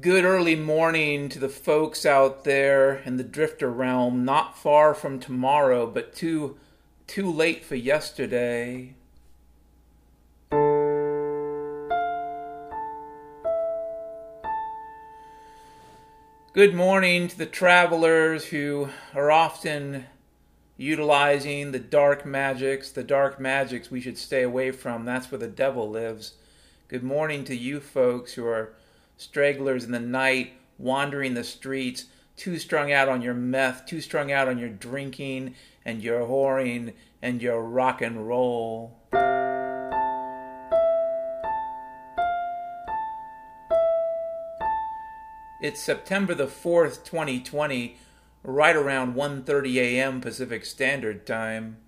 Good early morning to the folks out there in the drifter realm, not far from tomorrow, but too too late for yesterday. Good morning to the travelers who are often utilizing the dark magics, the dark magics we should stay away from. That's where the devil lives. Good morning to you folks who are stragglers in the night, wandering the streets, too strung out on your meth, too strung out on your drinking and your whoring and your rock and roll. It's September the 4th, 2020, right around 1:30 a.m. Pacific Standard Time.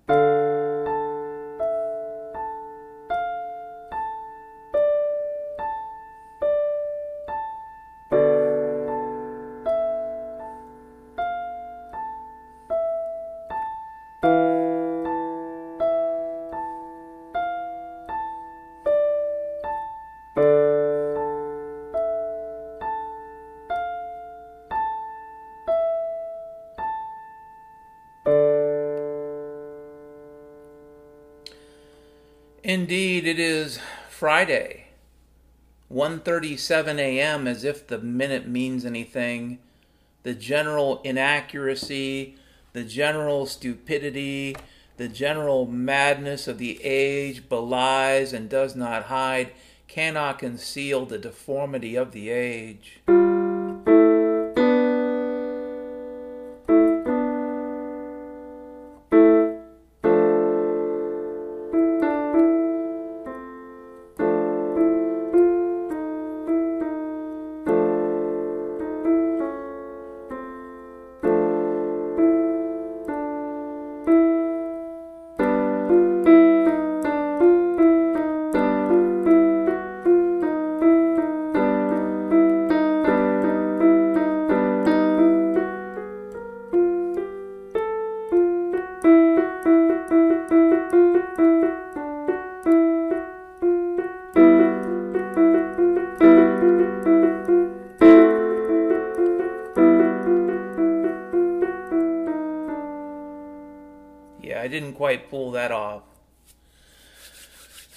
Friday, 1:37 a.m. as if the minute means anything. The general inaccuracy, the general stupidity, the general madness of the age belies and does not hide, cannot conceal the deformity of the age.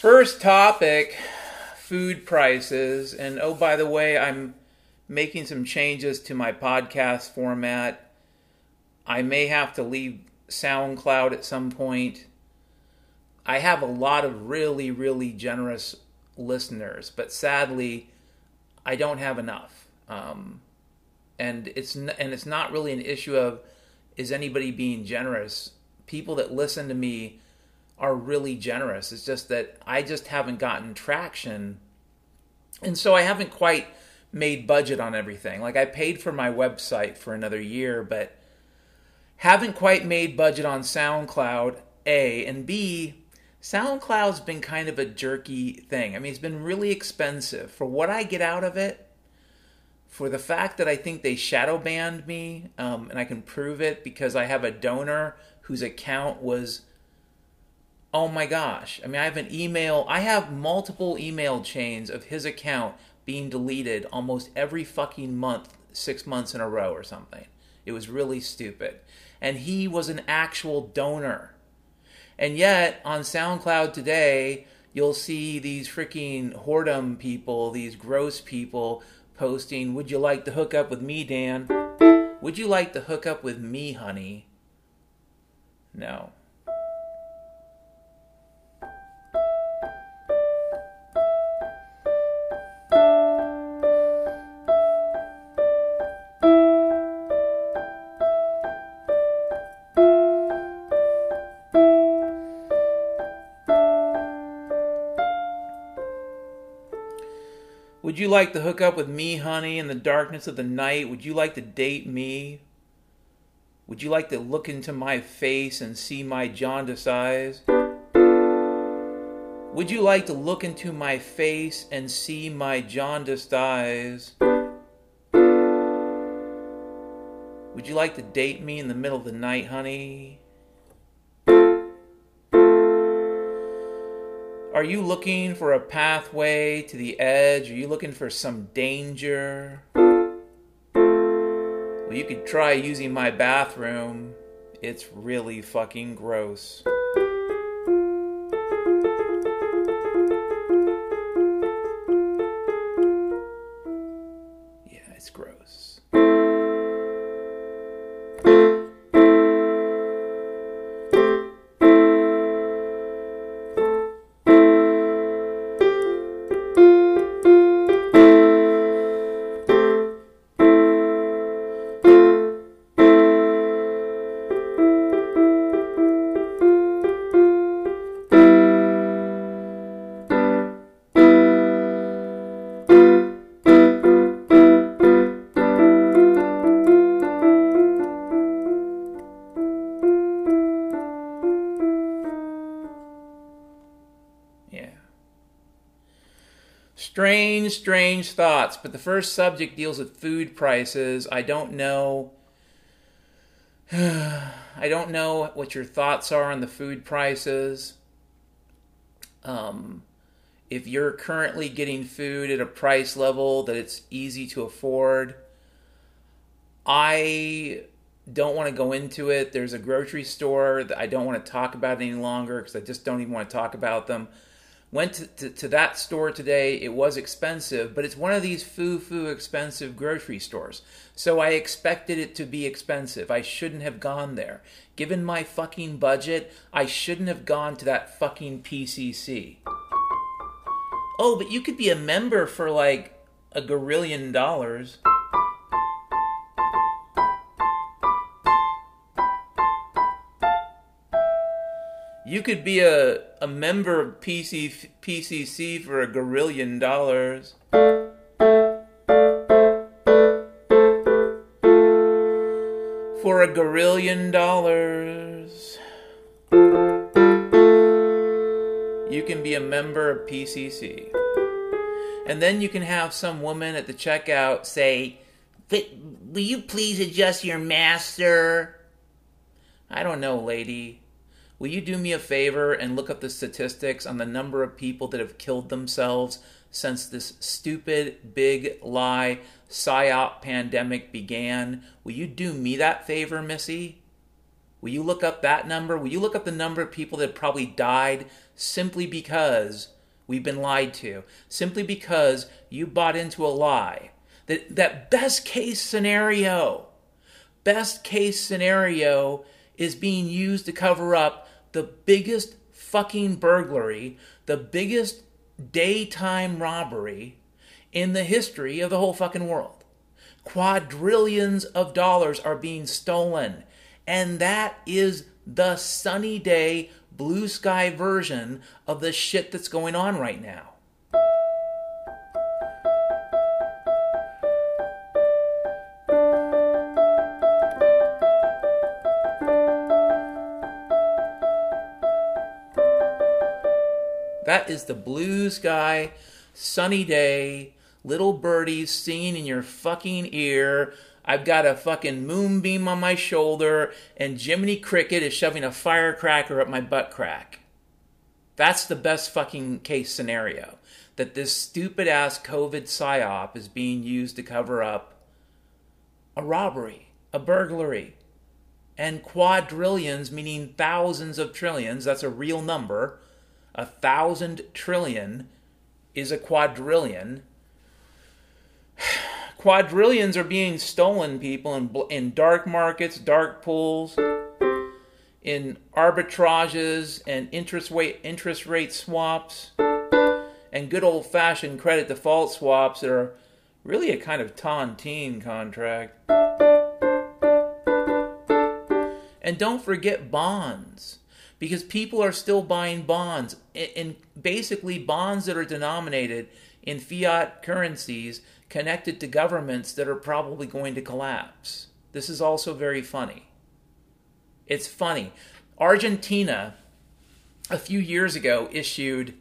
First topic food prices. And oh, by the way, I'm making some changes to my podcast format. I may have to leave SoundCloud at some point. I have a lot of really, really generous listeners, but sadly, I don't have enough. Um, and it's n- and it's not really an issue of is anybody being generous. People that listen to me are really generous. It's just that I just haven't gotten traction. And so I haven't quite made budget on everything. Like I paid for my website for another year, but haven't quite made budget on SoundCloud, A, and B, SoundCloud's been kind of a jerky thing. I mean, it's been really expensive for what I get out of it. For the fact that I think they shadow banned me, um, and I can prove it because I have a donor whose account was oh my gosh. I mean, I have an email, I have multiple email chains of his account being deleted almost every fucking month, six months in a row or something. It was really stupid. And he was an actual donor. And yet, on SoundCloud today, you'll see these freaking whoredom people, these gross people posting, Would you like to hook up with me, Dan? Would you like to hook up with me, honey? No. Would you like to hook up with me, honey, in the darkness of the night? Would you like to date me? Would you like to look into my face and see my jaundiced eyes? Would you like to look into my face and see my jaundiced eyes? Would you like to date me in the middle of the night, honey? Are you looking for a pathway to the edge? Are you looking for some danger? Well, you could try using my bathroom. It's really fucking gross. Strange, strange thoughts. But the first subject deals with food prices. I don't know. I don't know what your thoughts are on the food prices. Um, if you're currently getting food at a price level that it's easy to afford, I don't want to go into it. There's a grocery store that I don't want to talk about any longer because I just don't even want to talk about them. Went to, to, to that store today. It was expensive, but it's one of these foo foo expensive grocery stores. So I expected it to be expensive. I shouldn't have gone there. Given my fucking budget, I shouldn't have gone to that fucking PCC. Oh, but you could be a member for like a gorillion dollars. You could be a, a member of PC, PCC for a gorillion dollars. For a gorillion dollars. You can be a member of PCC. And then you can have some woman at the checkout say, Will you please adjust your master? I don't know, lady. Will you do me a favor and look up the statistics on the number of people that have killed themselves since this stupid big lie psyop pandemic began? Will you do me that favor, Missy? Will you look up that number? Will you look up the number of people that probably died simply because we've been lied to? Simply because you bought into a lie? That that best case scenario, best case scenario is being used to cover up the biggest fucking burglary, the biggest daytime robbery in the history of the whole fucking world. Quadrillions of dollars are being stolen. And that is the sunny day, blue sky version of the shit that's going on right now. That is the blue sky, sunny day, little birdies singing in your fucking ear. I've got a fucking moonbeam on my shoulder, and Jiminy Cricket is shoving a firecracker up my butt crack. That's the best fucking case scenario. That this stupid ass COVID psyop is being used to cover up a robbery, a burglary, and quadrillions, meaning thousands of trillions, that's a real number. A thousand trillion is a quadrillion. Quadrillions are being stolen, people, in, in dark markets, dark pools, in arbitrages and interest rate, interest rate swaps, and good old fashioned credit default swaps that are really a kind of tontine contract. And don't forget bonds because people are still buying bonds and basically bonds that are denominated in fiat currencies connected to governments that are probably going to collapse. This is also very funny. It's funny. Argentina, a few years ago, issued,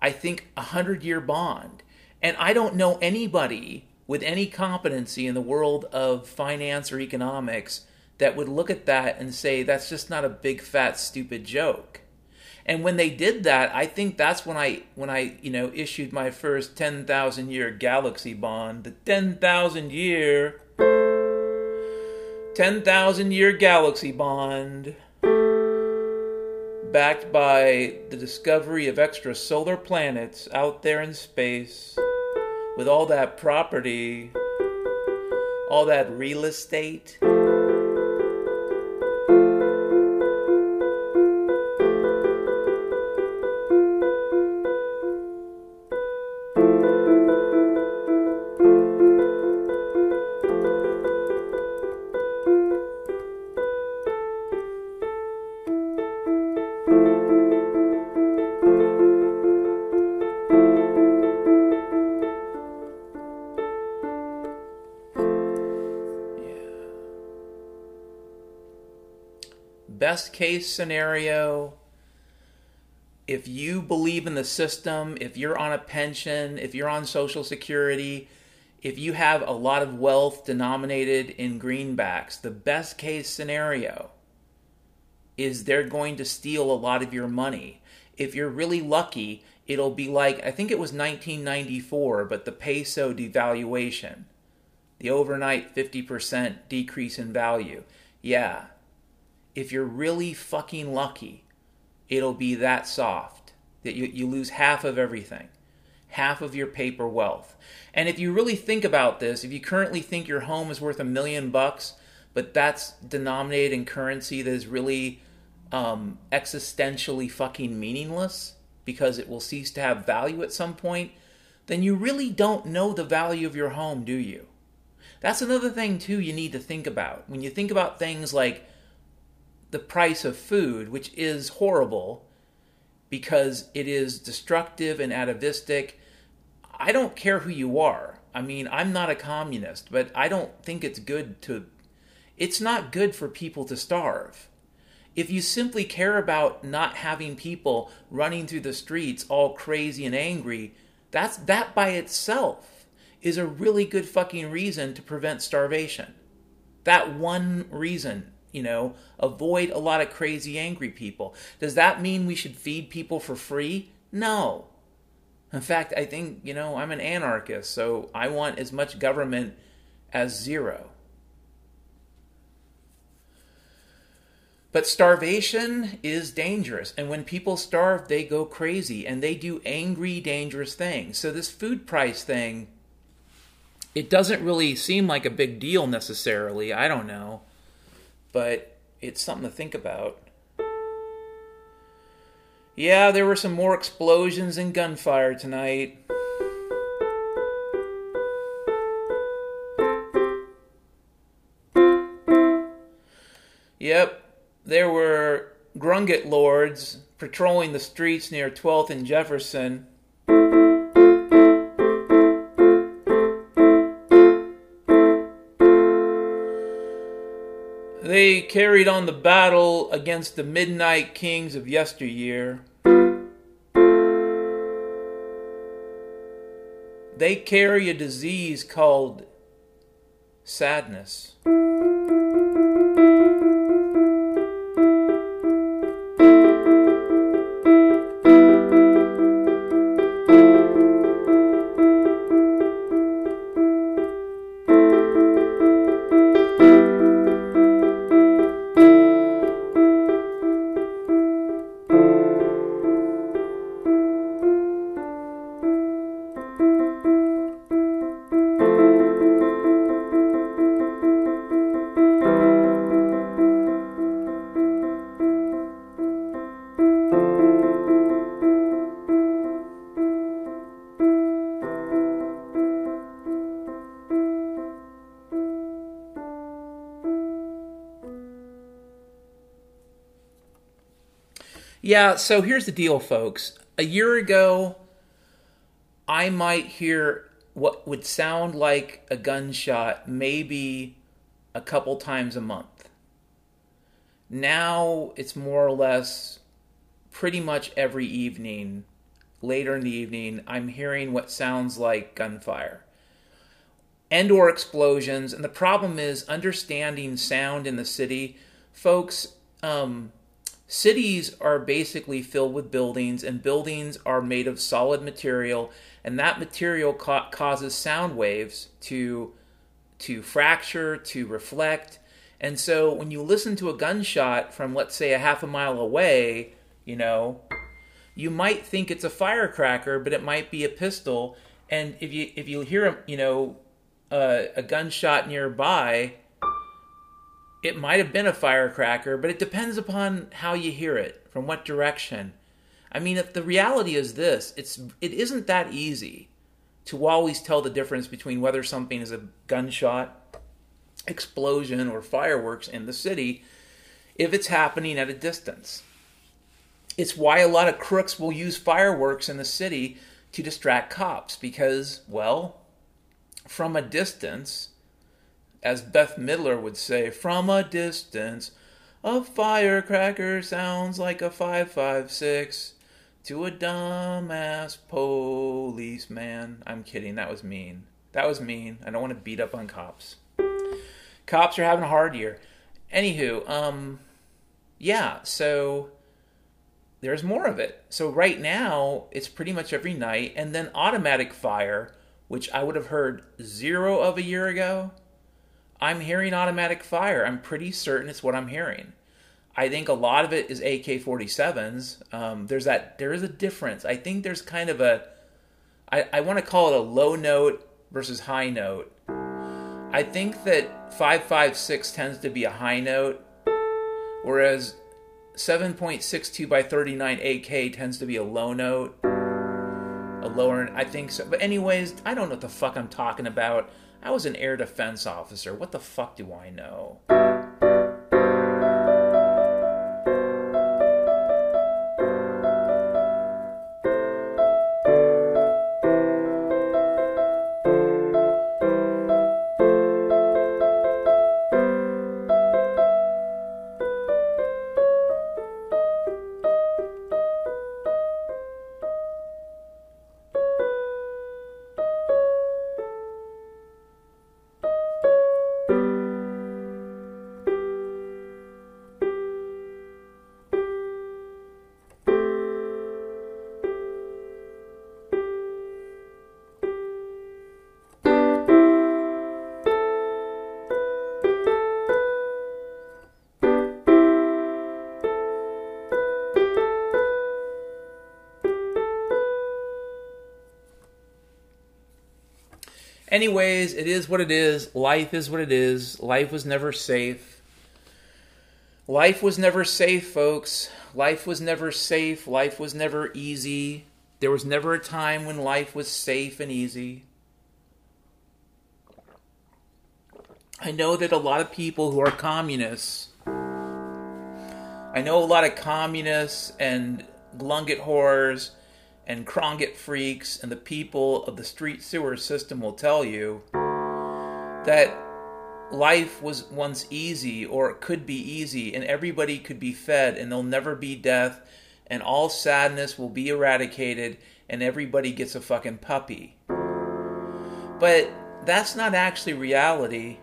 I think, a 100 year bond. And I don't know anybody with any competency in the world of finance or economics that would look at that and say that's just not a big fat stupid joke. And when they did that, I think that's when I when I you know issued my first ten thousand year galaxy bond, the ten thousand year, ten thousand year galaxy bond, backed by the discovery of extrasolar planets out there in space, with all that property, all that real estate. Best case scenario, if you believe in the system, if you're on a pension, if you're on Social Security, if you have a lot of wealth denominated in greenbacks, the best case scenario is they're going to steal a lot of your money. If you're really lucky, it'll be like, I think it was 1994, but the peso devaluation, the overnight 50% decrease in value. Yeah, if you're really fucking lucky, it'll be that soft that you, you lose half of everything, half of your paper wealth. And if you really think about this, if you currently think your home is worth a million bucks, but that's denominated in currency that is really um, existentially fucking meaningless because it will cease to have value at some point, then you really don't know the value of your home, do you? That's another thing, too, you need to think about. When you think about things like the price of food, which is horrible because it is destructive and atavistic. I don't care who you are. I mean, I'm not a communist, but I don't think it's good to. It's not good for people to starve. If you simply care about not having people running through the streets all crazy and angry, that's that by itself is a really good fucking reason to prevent starvation. That one reason you know, avoid a lot of crazy, angry people. Does that mean we should feed people for free? No. In fact, I think, you know, I'm an anarchist, so I want as much government as zero. But starvation is dangerous. And when people starve, they go crazy and they do angry, dangerous things. So, this food price thing, it doesn't really seem like a big deal necessarily. I don't know but it's something to think about. Yeah, there were some more explosions and gunfire tonight. Yep, there were Grunget lords patrolling the streets near 12th and Jefferson They carried on the battle against the midnight kings of yesteryear. They carry a disease called sadness. Yeah, so here's the deal, folks. A year ago, I might hear what would sound like a gunshot maybe a couple times a month. Now it's more or less pretty much every evening, later in the evening, I'm hearing what sounds like gunfire and or explosions. And the problem is understanding sound in the city. Folks, um, cities are basically filled with buildings, and buildings are made of solid material, and that material ca- causes sound waves to to fracture, to reflect. And so when you listen to a gunshot from let's say a half a mile away, you know, you might think it's a firecracker, but it might be a pistol. And if you if you hear you know uh, a gunshot nearby, it might have been a firecracker, but it depends upon how you hear it, from what direction. I mean, if the reality is this, it's it isn't that easy to always tell the difference between whether something is a gunshot, explosion, or fireworks in the city if it's happening at a distance. It's why a lot of crooks will use fireworks in the city to distract cops because, well, from a distance, as Bette Midler would say, from a distance, a firecracker sounds like a 556 to a dumbass policeman. I'm kidding, that was mean. That was mean. I don't want to beat up on cops. Cops are having a hard year. Anywho, um, yeah, so there's more of it. So right now, it's pretty much every night, and then automatic fire, which I would have heard zero of a year ago. I'm hearing automatic fire. I'm pretty certain it's what I'm hearing. I think a lot of it is AK-47s. Um, there's that. There is a difference. I think there's kind of a. I, I want to call it a low note versus high note. I think that 5.56 tends to be a high note, whereas 7.62 by 39 AK tends to be a low note. A lower, I think so. But, anyways, I don't know what the fuck I'm talking about. I was an air defense officer. What the fuck do I know? Anyways, it is what it is. Life is what it is. Life was never safe. Life was never safe, folks. Life was never safe. Life was never easy. There was never a time when life was safe and easy. I know that a lot of people who are communists, I know a lot of communists and Glunget whores and Krongit freaks and the people of the street sewer system will tell you that life was once easy or it could be easy and everybody could be fed and there'll never be death and all sadness will be eradicated and everybody gets a fucking puppy. But that's not actually reality.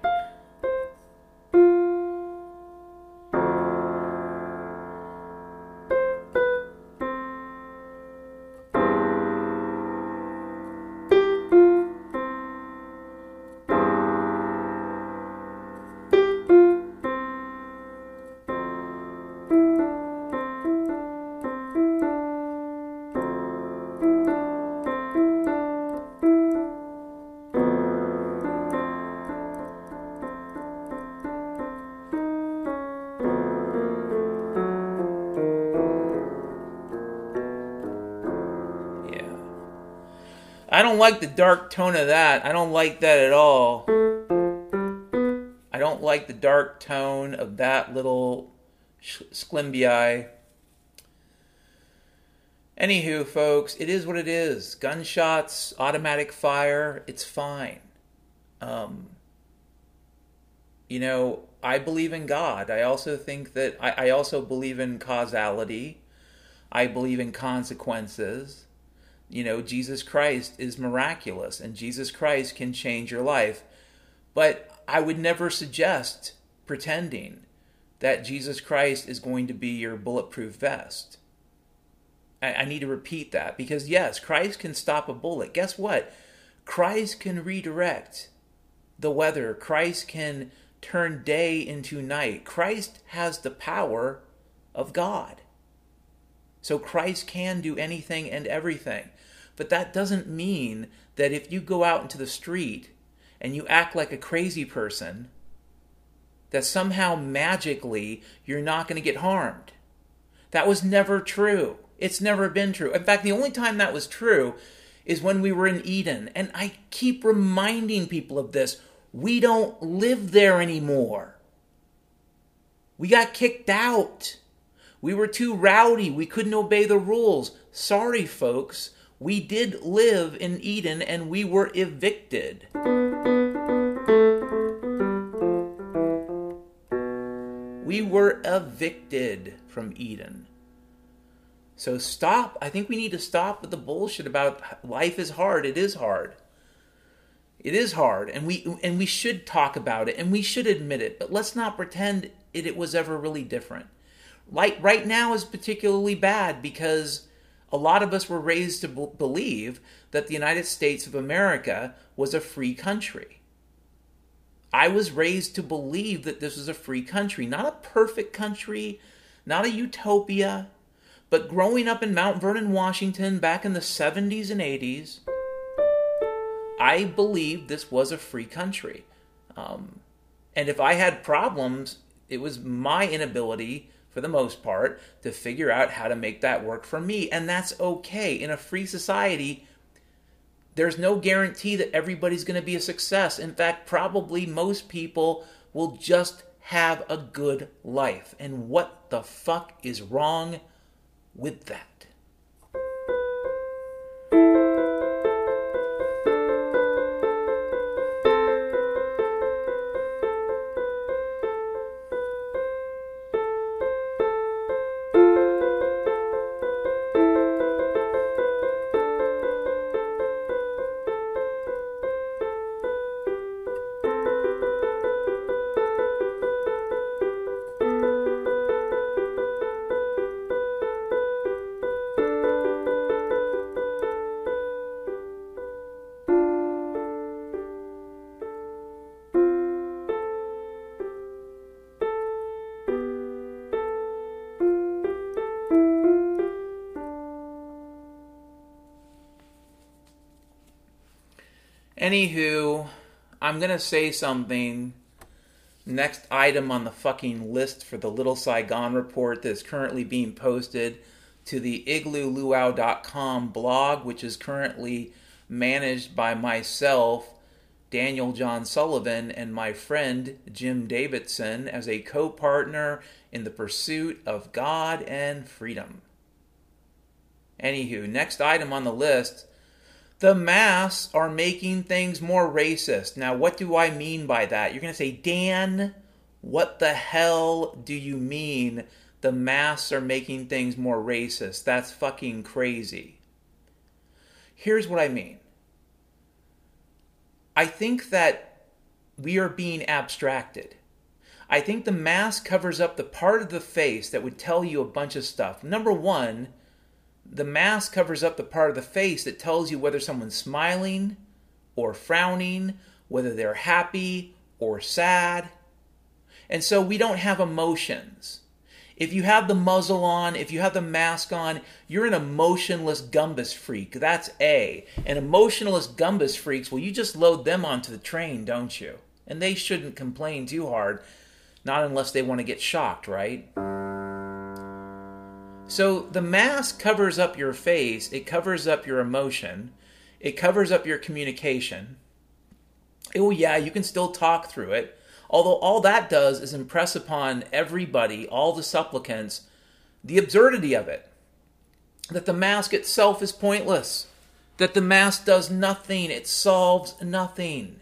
I don't like the dark tone of that. I don't like that at all. I don't like the dark tone of that little sklimbii. Anywho, folks, it is what it is. Gunshots, automatic fire, it's fine. Um, you know, I believe in God. I also think that I, I also believe in causality. I believe in consequences you know, Jesus Christ is miraculous and Jesus Christ can change your life. But I would never suggest pretending that Jesus Christ is going to be your bulletproof vest. I, I need to repeat that because, yes, Christ can stop a bullet. Guess what? Christ can redirect the weather, Christ can turn day into night. Christ has the power of God. So Christ can do anything and everything. But that doesn't mean that if you go out into the street and you act like a crazy person, that somehow magically you're not going to get harmed. That was never true. It's never been true. In fact, the only time that was true is when we were in Eden. And I keep reminding people of this. We don't live there anymore. We got kicked out. We were too rowdy. We couldn't obey the rules. Sorry, folks. We did live in Eden and we were evicted. We were evicted from Eden. So stop. I think we need to stop with the bullshit about life is hard. It is hard. It is hard and we and we should talk about it and we should admit it, but let's not pretend it, it was ever really different. Like right now is particularly bad because a lot of us were raised to b- believe that the United States of America was a free country. I was raised to believe that this was a free country, not a perfect country, not a utopia, but growing up in Mount Vernon, Washington, back in the 70s and 80s, I believed this was a free country. Um, and if I had problems, it was my inability, for the most part, to figure out how to make that work for me. And that's okay. In a free society, there's no guarantee that everybody's going to be a success. In fact, probably most people will just have a good life. And what the fuck is wrong with that. Anywho, I'm to say something. Next item on the fucking list for the Little Saigon report that is currently being posted to the iglooluau.com blog, which is currently managed by myself, Daniel John Sullivan, and my friend Jim Davidson as a co partner in the pursuit of God and freedom. Anywho, next item on the list the masks are making things more racist. Now, what do I mean by that? You're going to say, Dan, what the hell do you mean the masks are making things more racist? That's fucking crazy. Here's what I mean I think that we are being abstracted. I think the mask covers up the part of the face that would tell you a bunch of stuff. Number one, the mask covers up the part of the face that tells you whether someone's smiling or frowning, whether they're happy or sad. And so we don't have emotions. If you have the muzzle on, if you have the mask on, you're an emotionless gumbus freak. That's A. And emotionless gumbus freaks, well, you just load them onto the train, don't you? And they shouldn't complain too hard, not unless they want to get shocked, right? So the mask covers up your face, it covers up your emotion, it covers up your communication. Oh, yeah, you can still talk through it. Although all that does is impress upon everybody, all the supplicants, the absurdity of it. That the mask itself is pointless. That the mask does nothing, it solves nothing.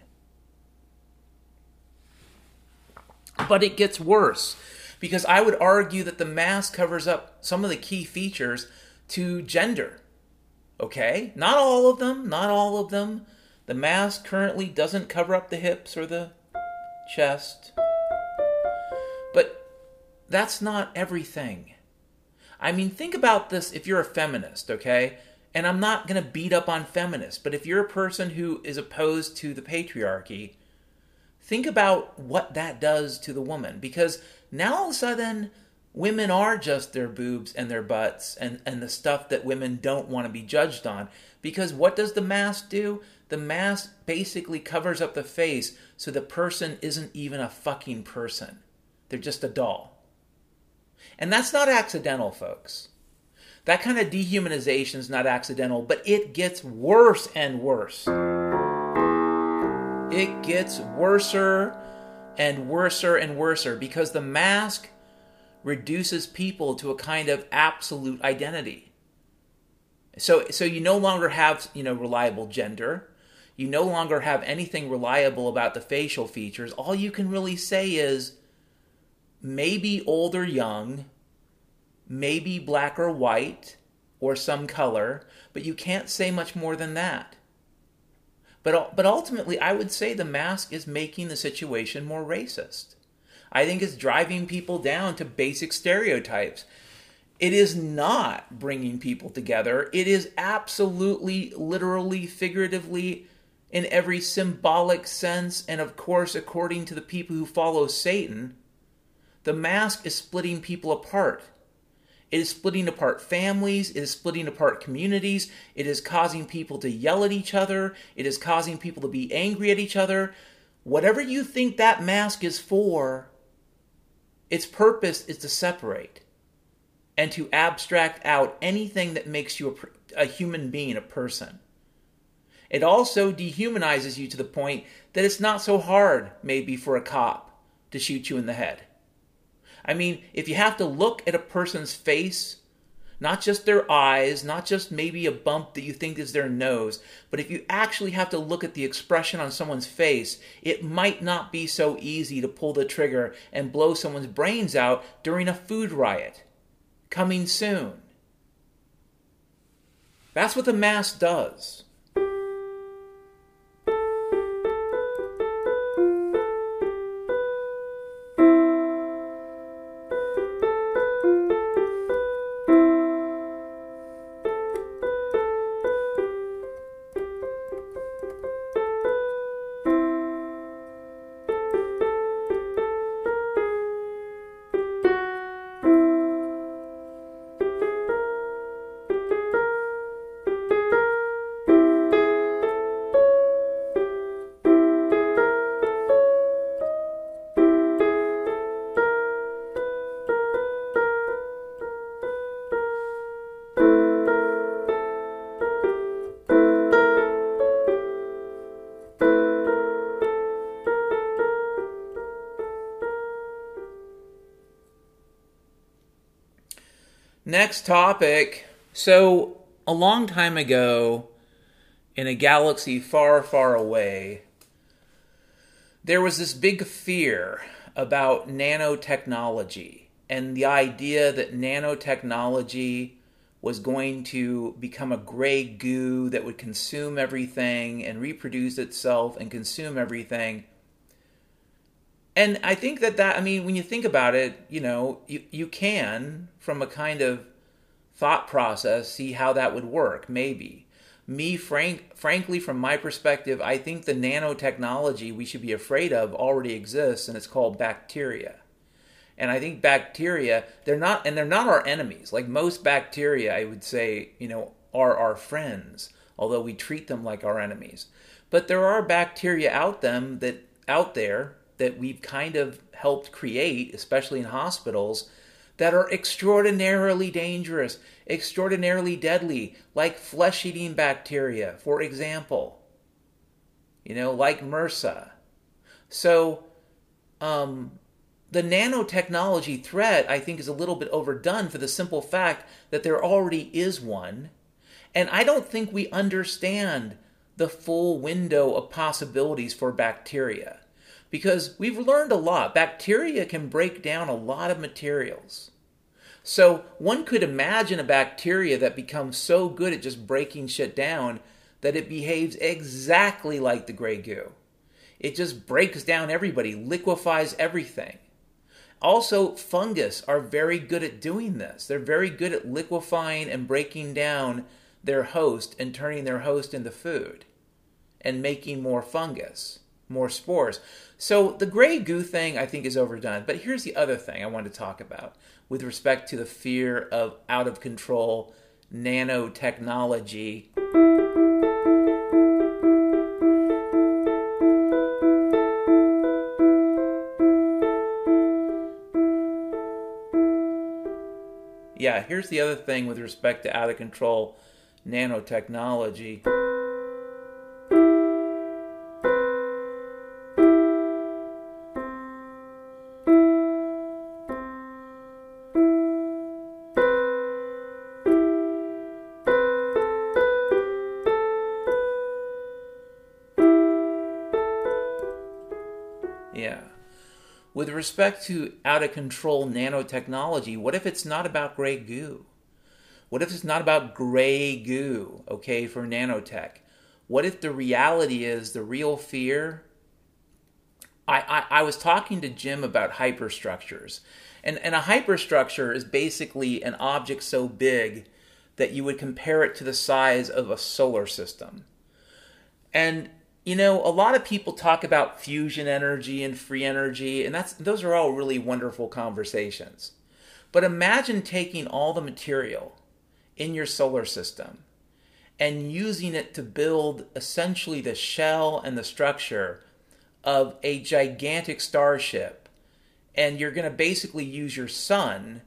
But it gets worse because I would argue that the mask covers up some of the key features to gender. Okay? Not all of them, not all of them. The mask currently doesn't cover up the hips or the chest. But that's not everything. I mean, think about this if you're a feminist, okay? And I'm not going to beat up on feminists, but if you're a person who is opposed to the patriarchy, think about what that does to the woman. Because now all of a sudden, women are just their boobs and their butts and, and the stuff that women don't want to be judged on. Because what does the mask do? The mask basically covers up the face so the person isn't even a fucking person. They're just a doll. And that's not accidental, folks. That kind of dehumanization is not accidental, but it gets worse and worse. It gets worser and worser and worser because the mask reduces people to a kind of absolute identity. So, so you no longer have you know reliable gender. You no longer have anything reliable about the facial features. All you can really say is maybe old or young, maybe black or white, or some color, but you can't say much more than that. But, but ultimately, I would say the mask is making the situation more racist. I think it's driving people down to basic stereotypes. It is not bringing people together. It is absolutely, literally, figuratively, in every symbolic sense, and of course, according to the people who follow Satan, the mask is splitting people apart. It is splitting apart families. It is splitting apart communities. It is causing people to yell at each other. It is causing people to be angry at each other. Whatever you think that mask is for, its purpose is to separate and to abstract out anything that makes you a, a human being, a person. It also dehumanizes you to the point that it's not so hard, maybe, for a cop to shoot you in the head. I mean, if you have to look at a person's face, not just their eyes, not just maybe a bump that you think is their nose, but if you actually have to look at the expression on someone's face, it might not be so easy to pull the trigger and blow someone's brains out during a food riot. Coming soon. That's what the mask does. Next topic. So, a long time ago, in a galaxy far, far away, there was this big fear about nanotechnology and the idea that nanotechnology was going to become a gray goo that would consume everything and reproduce itself and consume everything and I think that that I mean when you think about it, you know, you you can from a kind of thought process see how that would work maybe. Me frank frankly from my perspective, I think the nanotechnology we should be afraid of already exists and it's called bacteria. And I think bacteria, they're not and they're not our enemies. Like most bacteria, I would say, you know, are our friends, although we treat them like our enemies. But there are bacteria out them that out there that we've kind of helped create, especially in hospitals, that are extraordinarily dangerous, extraordinarily deadly, like flesh eating bacteria, for example. You know, like MRSA. So, um, the nanotechnology threat, I think, is a little bit overdone for the simple fact that there already is one. And I don't think we understand the full window of possibilities for bacteria because we've learned a lot. Bacteria can break down a lot of materials. So one could imagine a bacteria that becomes so good at just breaking shit down that it behaves exactly like the gray goo. It just breaks down everybody, liquefies everything. Also, fungus are very good at doing this. They're very good at liquefying and breaking down their host and turning their host into food and making more fungus, more spores. So the gray goo thing I think is overdone. But here's the other thing I want to talk about with respect to the fear of out of control nanotechnology. Yeah, here's the other thing with respect to out of control nanotechnology. Respect to out of control nanotechnology, what if it's not about gray goo? What if it's not about gray goo, okay, for nanotech? What if the reality is the real fear? I, I, I was talking to Jim about hyperstructures. And, and a hyperstructure is basically an object so big that you would compare it to the size of a solar system. And you know, a lot of people talk about fusion energy and free energy, and that's those are all really wonderful conversations. But imagine taking all the material in your solar system and using it to build essentially the shell and the structure of a gigantic starship. And you're going to basically use your sun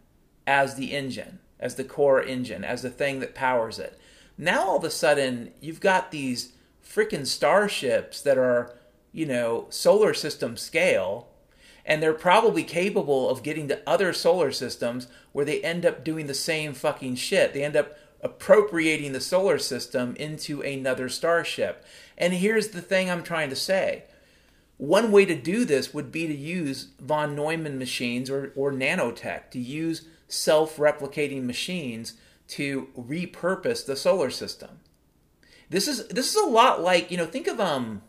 as the engine, as the core engine, as the thing that powers it. Now all of a sudden, you've got these freaking starships that are, you know, solar system scale. And they're probably capable of getting to other solar systems where they end up doing the same fucking shit. They end up appropriating the solar system into another starship. And here's the thing I'm trying to say. One way to do this would be to use von Neumann machines or, or nanotech, to use self replicating machines to repurpose the solar system. This is this is a lot like you know think of um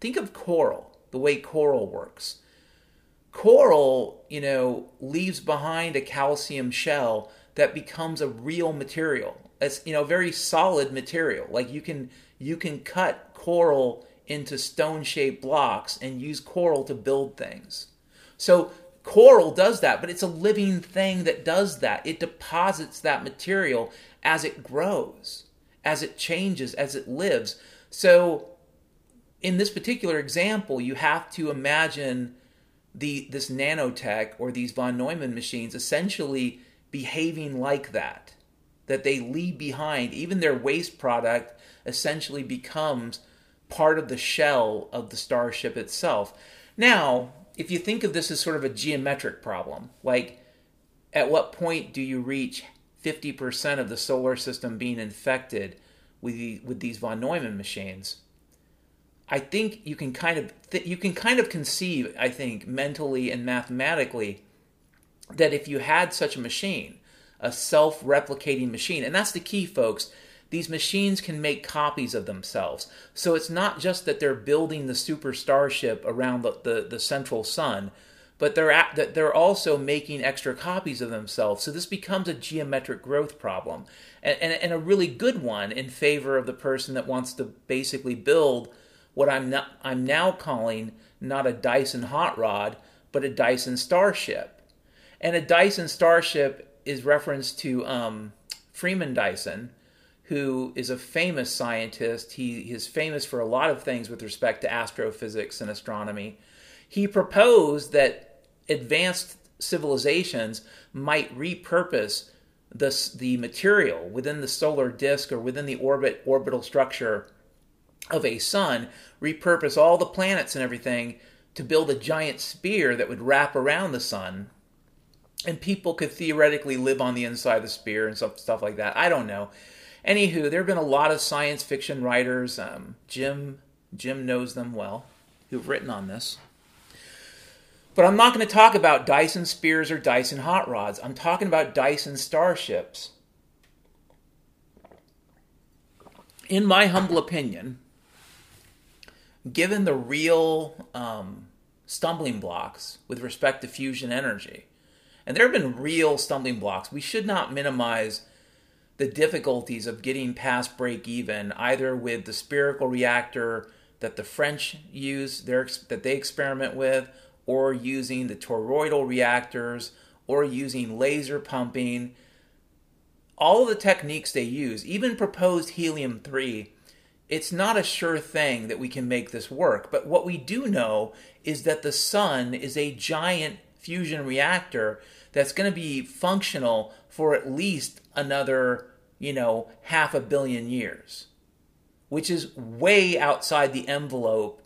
think of coral the way coral works. Coral you know leaves behind a calcium shell that becomes a real material. It's you know very solid material. Like you can you can cut coral into stone shaped blocks and use coral to build things. So coral does that, but it's a living thing that does that. It deposits that material as it grows as it changes, as it lives. So, in this particular example, you have to imagine the this nanotech or these von Neumann machines essentially behaving like that. That they leave behind, even their waste product essentially becomes part of the shell of the starship itself. Now, if you think of this as sort of a geometric problem, like at what point do you reach 50% of the solar system being infected with the, with these von Neumann machines, I think you can kind of th- you can kind of conceive, I think, mentally and mathematically, that if you had such a machine, a self-replicating machine, and that's the key, folks. These machines can make copies of themselves. So it's not just that they're building the super starship around the, the, the central sun, but they're they're also making extra copies of themselves. So this becomes a geometric growth problem, and, and, and, a really good one in favor of the person that wants to basically build what I'm not I'm now calling not a Dyson hot rod, but a Dyson Starship. And a Dyson Starship is reference to um, Freeman Dyson, who is a famous scientist. He is famous for a lot of things with respect to astrophysics and astronomy he proposed that advanced civilizations might repurpose the, the material within the solar disk or within the orbit orbital structure of a sun, repurpose all the planets and everything to build a giant sphere that would wrap around the sun. And people could theoretically live on the inside of the sphere and stuff, stuff like that. I don't know. Anywho, there have been a lot of science fiction writers. Um, Jim Jim knows them well, who've written on this. But I'm not going to talk about Dyson Spheres or Dyson Hot Rods. I'm talking about Dyson Starships. In my humble opinion, given the real um, stumbling blocks with respect to fusion energy. And there have been real stumbling blocks. We should not minimize the difficulties of getting past break even, either with the spherical reactor that the French use, that they experiment with, or using the toroidal reactors, or using laser pumping. All the techniques they use, even proposed helium 3, it's not a sure thing that we can make this work. But what we do know is that the sun is a giant fusion reactor that's going to be functional for at least another, you know, half a billion years, which is way outside the envelope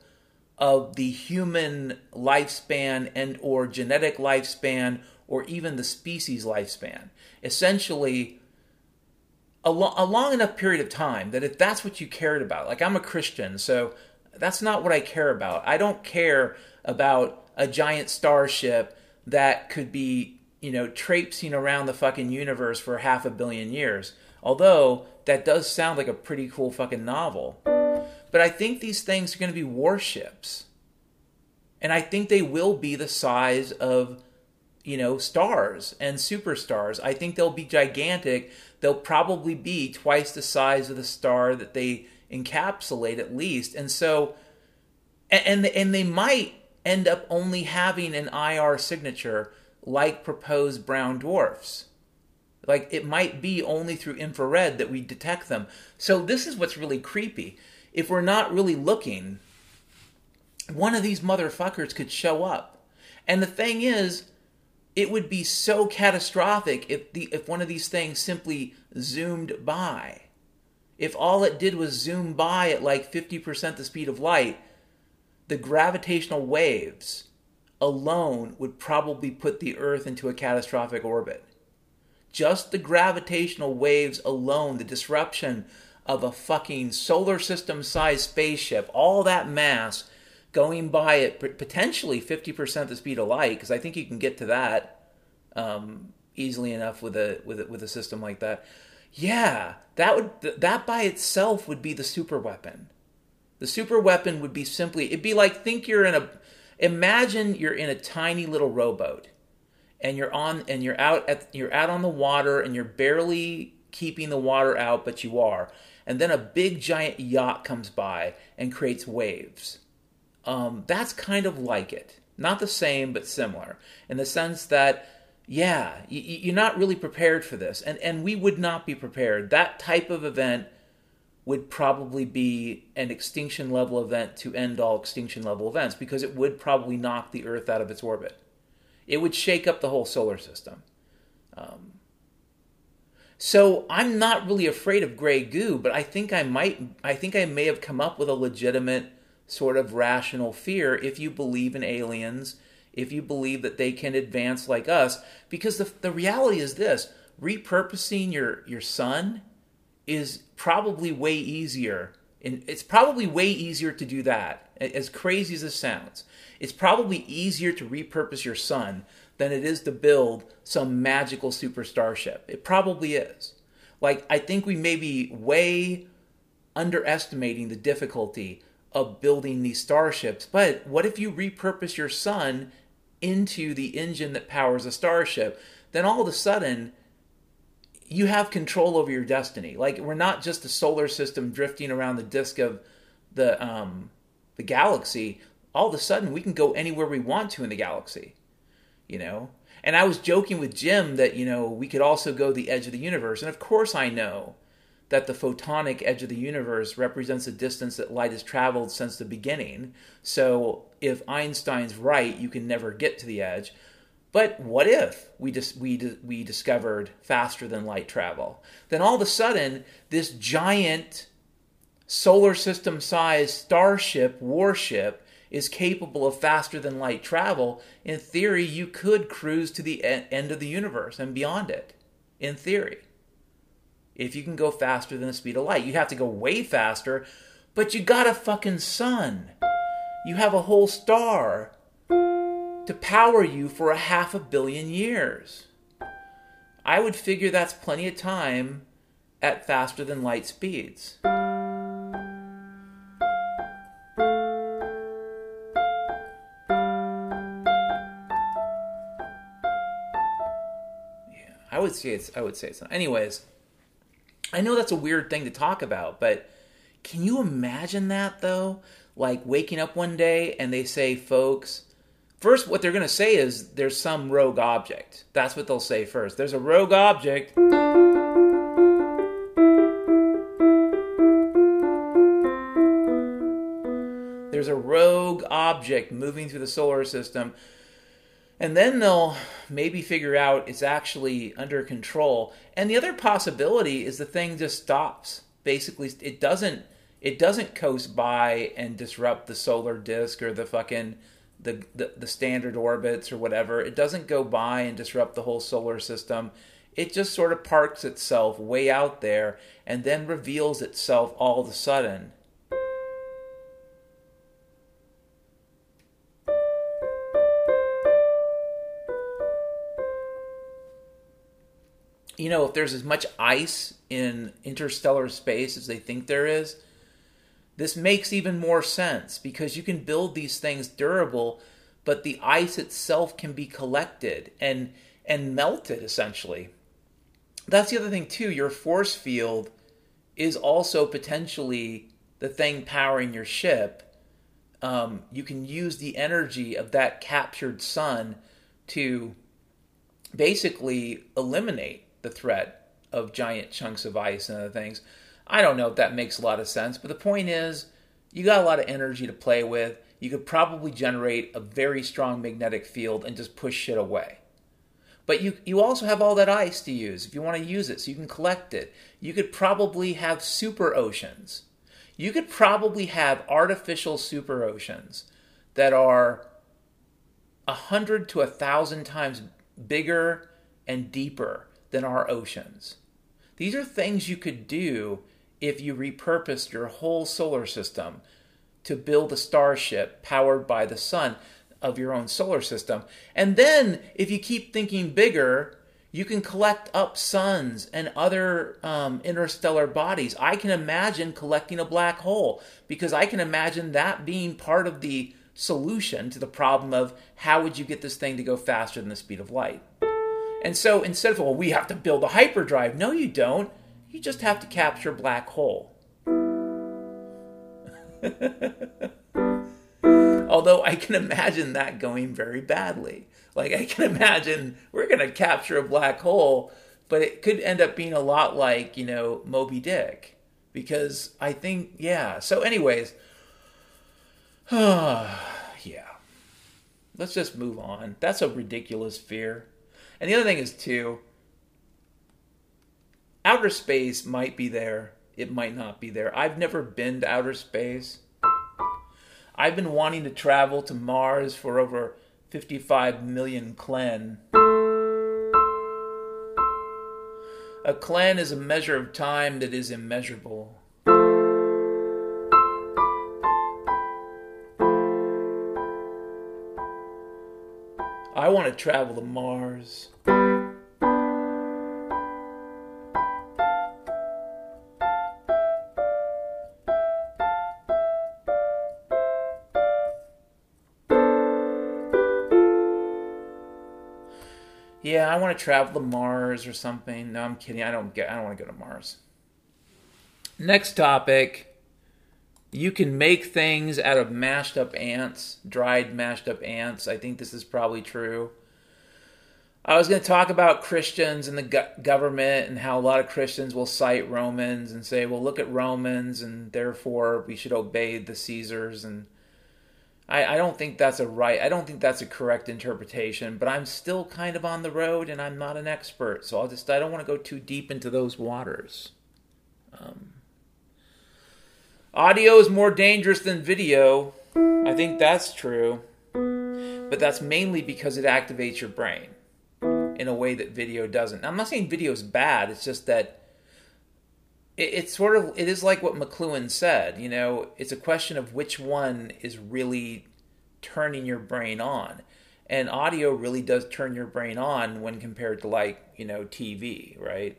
of the human lifespan and or genetic lifespan or even the species lifespan. Essentially, a, lo- a long enough period of time that if that's what you cared about, like I'm a Christian, so that's not what I care about. I don't care about a giant starship that could be, you know, traipsing around the fucking universe for half a billion years. Although that does sound like a pretty cool fucking novel. But I think these things are going to be warships. And I think they will be the size of, you know, stars and superstars. I think they'll be gigantic. They'll probably be twice the size of the star that they encapsulate at least. And so and and they might end up only having an IR signature like proposed brown dwarfs. Like it might be only through infrared that we detect them. So this is what's really creepy. If we're not really looking, one of these motherfuckers could show up. And the thing is, it would be so catastrophic if the if one of these things simply zoomed by. If all it did was zoom by at like 50% the speed of light, the gravitational waves alone would probably put the Earth into a catastrophic orbit. Just the gravitational waves alone, the disruption of a fucking solar system sized spaceship, all that mass going by at potentially 50% the speed of light, because I think you can get to that um, easily enough with a, with a, with a system like that. Yeah, that would that by itself would be the super weapon. The super weapon would be simply it'd be like think you're in a imagine you're in a tiny little rowboat and you're on and you're out at you're out on the water and you're barely keeping the water out but you are and then a big giant yacht comes by and creates waves. Um, that's kind of like it. Not the same but similar. In the sense that yeah you, are not really prepared for this. And and we would not be prepared. That type of event would probably be an extinction level event to end all extinction level events because it would probably knock the Earth out of its orbit. It would shake up the whole solar system. Um, so I'm not really afraid of gray goo, but I think I might. I think I may have come up with a legitimate sort of rational fear if you believe in aliens, if you believe that they can advance like us, because the the reality is this: repurposing your your sun is probably way easier. And it's probably way easier to do that, as crazy as it sounds. It's probably easier to repurpose your sun than it is to build some magical super starship. It probably is. Like, I think we may be way underestimating the difficulty of building these starships. But what if you repurpose your sun into the engine that powers a starship? Then all of a sudden, you have control over your destiny. Like we're not just a solar system drifting around the disk of the um, the galaxy. All of a sudden, we can go anywhere we want to in the galaxy. You know. And I was joking with Jim that you know we could also go the edge of the universe, and of course I know that the photonic edge of the universe represents the distance that light has traveled since the beginning. So if Einstein's right, you can never get to the edge. But what if we just we we discovered faster than light travel? Then all of a sudden, this giant solar system sized starship warship is capable of faster than light travel. In theory, you could cruise to the end of the universe and beyond it. In theory, if you can go faster than the speed of light, you have to go way faster, but you got a fucking sun. You have a whole star to power you for a half a billion years. I would figure that's plenty of time at faster than light speeds. Would say it's I would say it's not. Anyways, I know that's a weird thing to talk about, but can you imagine that though? Like waking up one day and they say, folks, first what they're going to say is there's some rogue object. That's what they'll say first. There's a rogue object. There's a rogue object moving through the solar system. And then they'll maybe figure out it's actually under control. And the other possibility is the thing just stops. Basically, it doesn't it doesn't coast by and disrupt the solar disk or the fucking the, the, the standard orbits or whatever. It doesn't go by and disrupt the whole solar system. It just sort of parks itself way out there and then reveals itself all of a sudden. You know, if there's as much ice in interstellar space as they think there is, this makes even more sense because you can build these things durable, but the ice itself can be collected and and melted essentially. That's the other thing too. Your force field is also potentially the thing powering your ship. Um, you can use the energy of that captured sun to basically eliminate the threat of giant chunks of ice and other things. I don't know if that makes a lot of sense, but the point is, you got a lot of energy to play with. You could probably generate a very strong magnetic field and just push shit away. But you, you also have all that ice to use if you want to use it, so you can collect it. You could probably have super oceans. You could probably have artificial super oceans that are a hundred to a thousand times bigger and deeper than our oceans. These are things you could do if you repurposed your whole solar system to build a starship powered by the sun of your own solar system. And then, if you keep thinking bigger, you can collect up suns and other um, interstellar bodies. I can imagine collecting a black hole because I can imagine that being part of the solution to the problem of how would you get this thing to go faster than the speed of light. And so instead of, well, we have to build a hyperdrive, no, you don't. You just have to capture black hole. Although I can imagine that going very badly. Like, I can imagine we're going to capture a black hole, but it could end up being a lot like, you know, Moby Dick. Because I think, yeah. So, anyways, yeah. Let's just move on. That's a ridiculous fear. And the other thing is, too, outer space might be there, it might not be there. I've never been to outer space. I've been wanting to travel to Mars for over 55 million clen. A clen is a measure of time that is immeasurable. I want to travel to Mars. yeah, I want to travel to Mars or something. No, I'm kidding. I don't get. I don't want to go to Mars. Next topic. You can make things out of mashed up ants, dried mashed up ants. I think this is probably true. I was going to talk about Christians and the government and how a lot of Christians will cite Romans and say, well, look at Romans and therefore we should obey the Caesars and I, I don't think that's a right I don't think that's a correct interpretation, but I'm still kind of on the road and I'm not an expert, so I'll just I don't want to go too deep into those waters. Um, audio is more dangerous than video. I think that's true. But that's mainly because it activates your brain in a way that video doesn't. I'm not saying video is bad, it's just that it, it's sort of it is like what McLuhan said. You know, it's a question of which one is really turning your brain on, and audio really does turn your brain on when compared to like you know TV, right?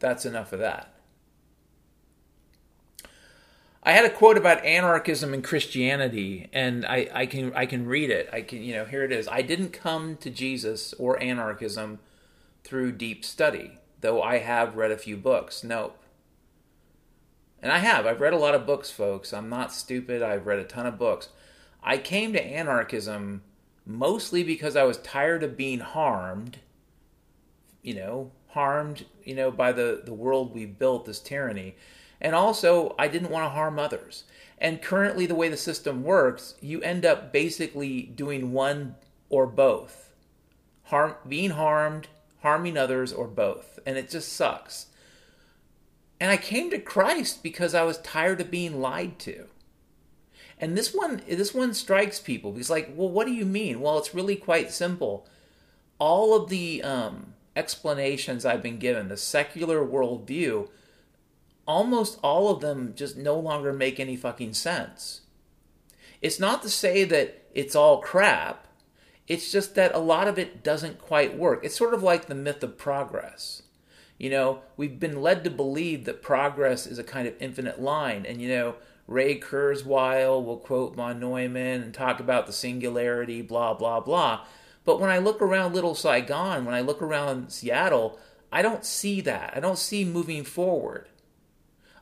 That's enough of that. I had a quote about anarchism and Christianity, and I, I can I can read it. I can you know here it is. I didn't come to Jesus or anarchism through deep study, though I have read a few books. Nope. And I have. I've read a lot of books, folks. I'm not stupid. I've read a ton of books. I came to anarchism mostly because I was tired of being harmed, you know, harmed, you know, by the, the world we built, this tyranny. And also, I didn't want to harm others. And currently, the way the system works, you end up basically doing one or both harm, being harmed, harming others, or both. And it just sucks. And I came to Christ because I was tired of being lied to. And this one this one strikes people because like, well, what do you mean? Well, it's really quite simple. All of the um, explanations I've been given, the secular worldview, almost all of them just no longer make any fucking sense. It's not to say that it's all crap. It's just that a lot of it doesn't quite work. It's sort of like the myth of progress. You know, we've been led to believe that progress is a kind of infinite line. And, you know, Ray Kurzweil will quote von Neumann and talk about the singularity, blah, blah, blah. But when I look around Little Saigon, when I look around Seattle, I don't see that. I don't see moving forward.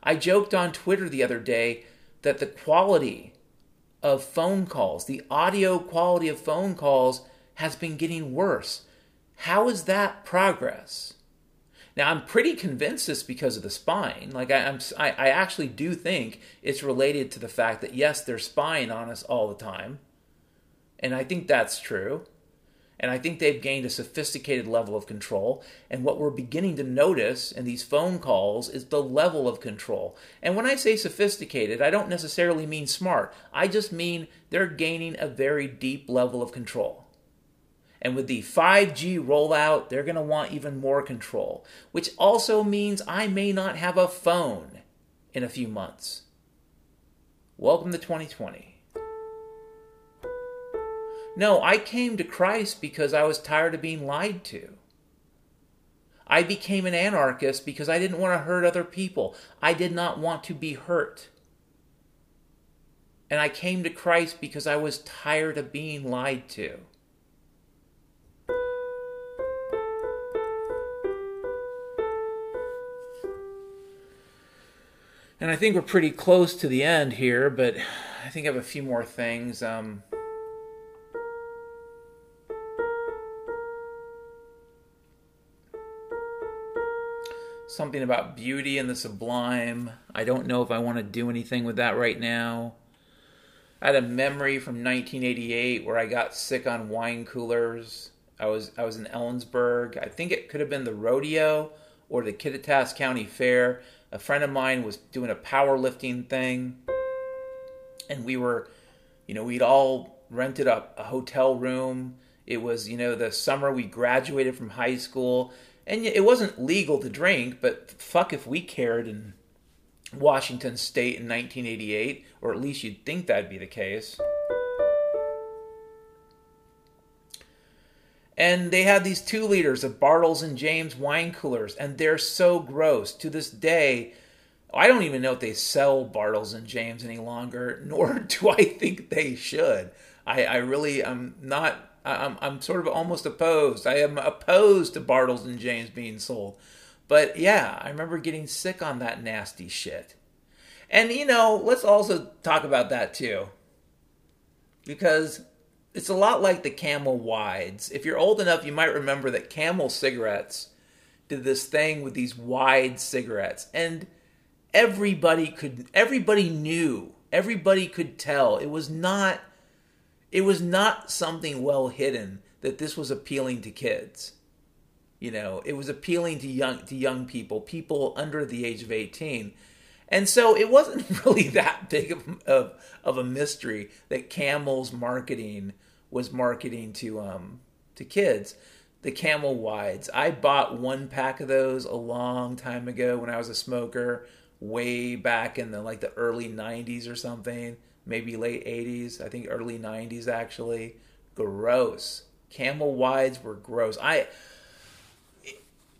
I joked on Twitter the other day that the quality of phone calls, the audio quality of phone calls, has been getting worse. How is that progress? Now I'm pretty convinced it's because of the spying. Like I, am I, I actually do think it's related to the fact that yes, they're spying on us all the time, and I think that's true. And I think they've gained a sophisticated level of control. And what we're beginning to notice in these phone calls is the level of control. And when I say sophisticated, I don't necessarily mean smart. I just mean they're gaining a very deep level of control. And with the 5G rollout, they're going to want even more control, which also means I may not have a phone in a few months. Welcome to 2020. No, I came to Christ because I was tired of being lied to. I became an anarchist because I didn't want to hurt other people. I did not want to be hurt. And I came to Christ because I was tired of being lied to. And I think we're pretty close to the end here, but I think I have a few more things. Um, something about beauty and the sublime. I don't know if I want to do anything with that right now. I had a memory from 1988 where I got sick on wine coolers. I was I was in Ellensburg. I think it could have been the rodeo or the Kittitas County Fair a friend of mine was doing a powerlifting thing, and we were, you know, we'd all rented a, a hotel room. It was, you know, the summer we graduated from high school, and it wasn't legal to drink, but fuck if we cared in Washington State in 1988, or at least you'd think that'd be the case. And they had these two liters of Bartles and Jaymes wine coolers, and they're so gross. To this day, I don't even know if they sell Bartles and Jaymes any longer, nor do I think they should. I, I really am not. I'm, I'm sort of almost opposed. I am opposed to Bartles and Jaymes being sold. But yeah, I remember getting sick on that nasty shit. And you know, let's also talk about that too. Because it's a lot like the Camel wides. If you're old enough, you might remember that Camel cigarettes did this thing with these wide cigarettes, and everybody could, everybody knew, everybody could tell it was not, it was not something well hidden that this was appealing to kids. You know, it was appealing to young to young people, people under the age of eighteen. And so it wasn't really that big of, of, of, a mystery that Camel's marketing was marketing to um to kids the camel wides i bought one pack of those a long time ago when i was a smoker way back in the like the early 90s or something maybe late 80s i think early 90s actually. Gross. Camel wides were gross. I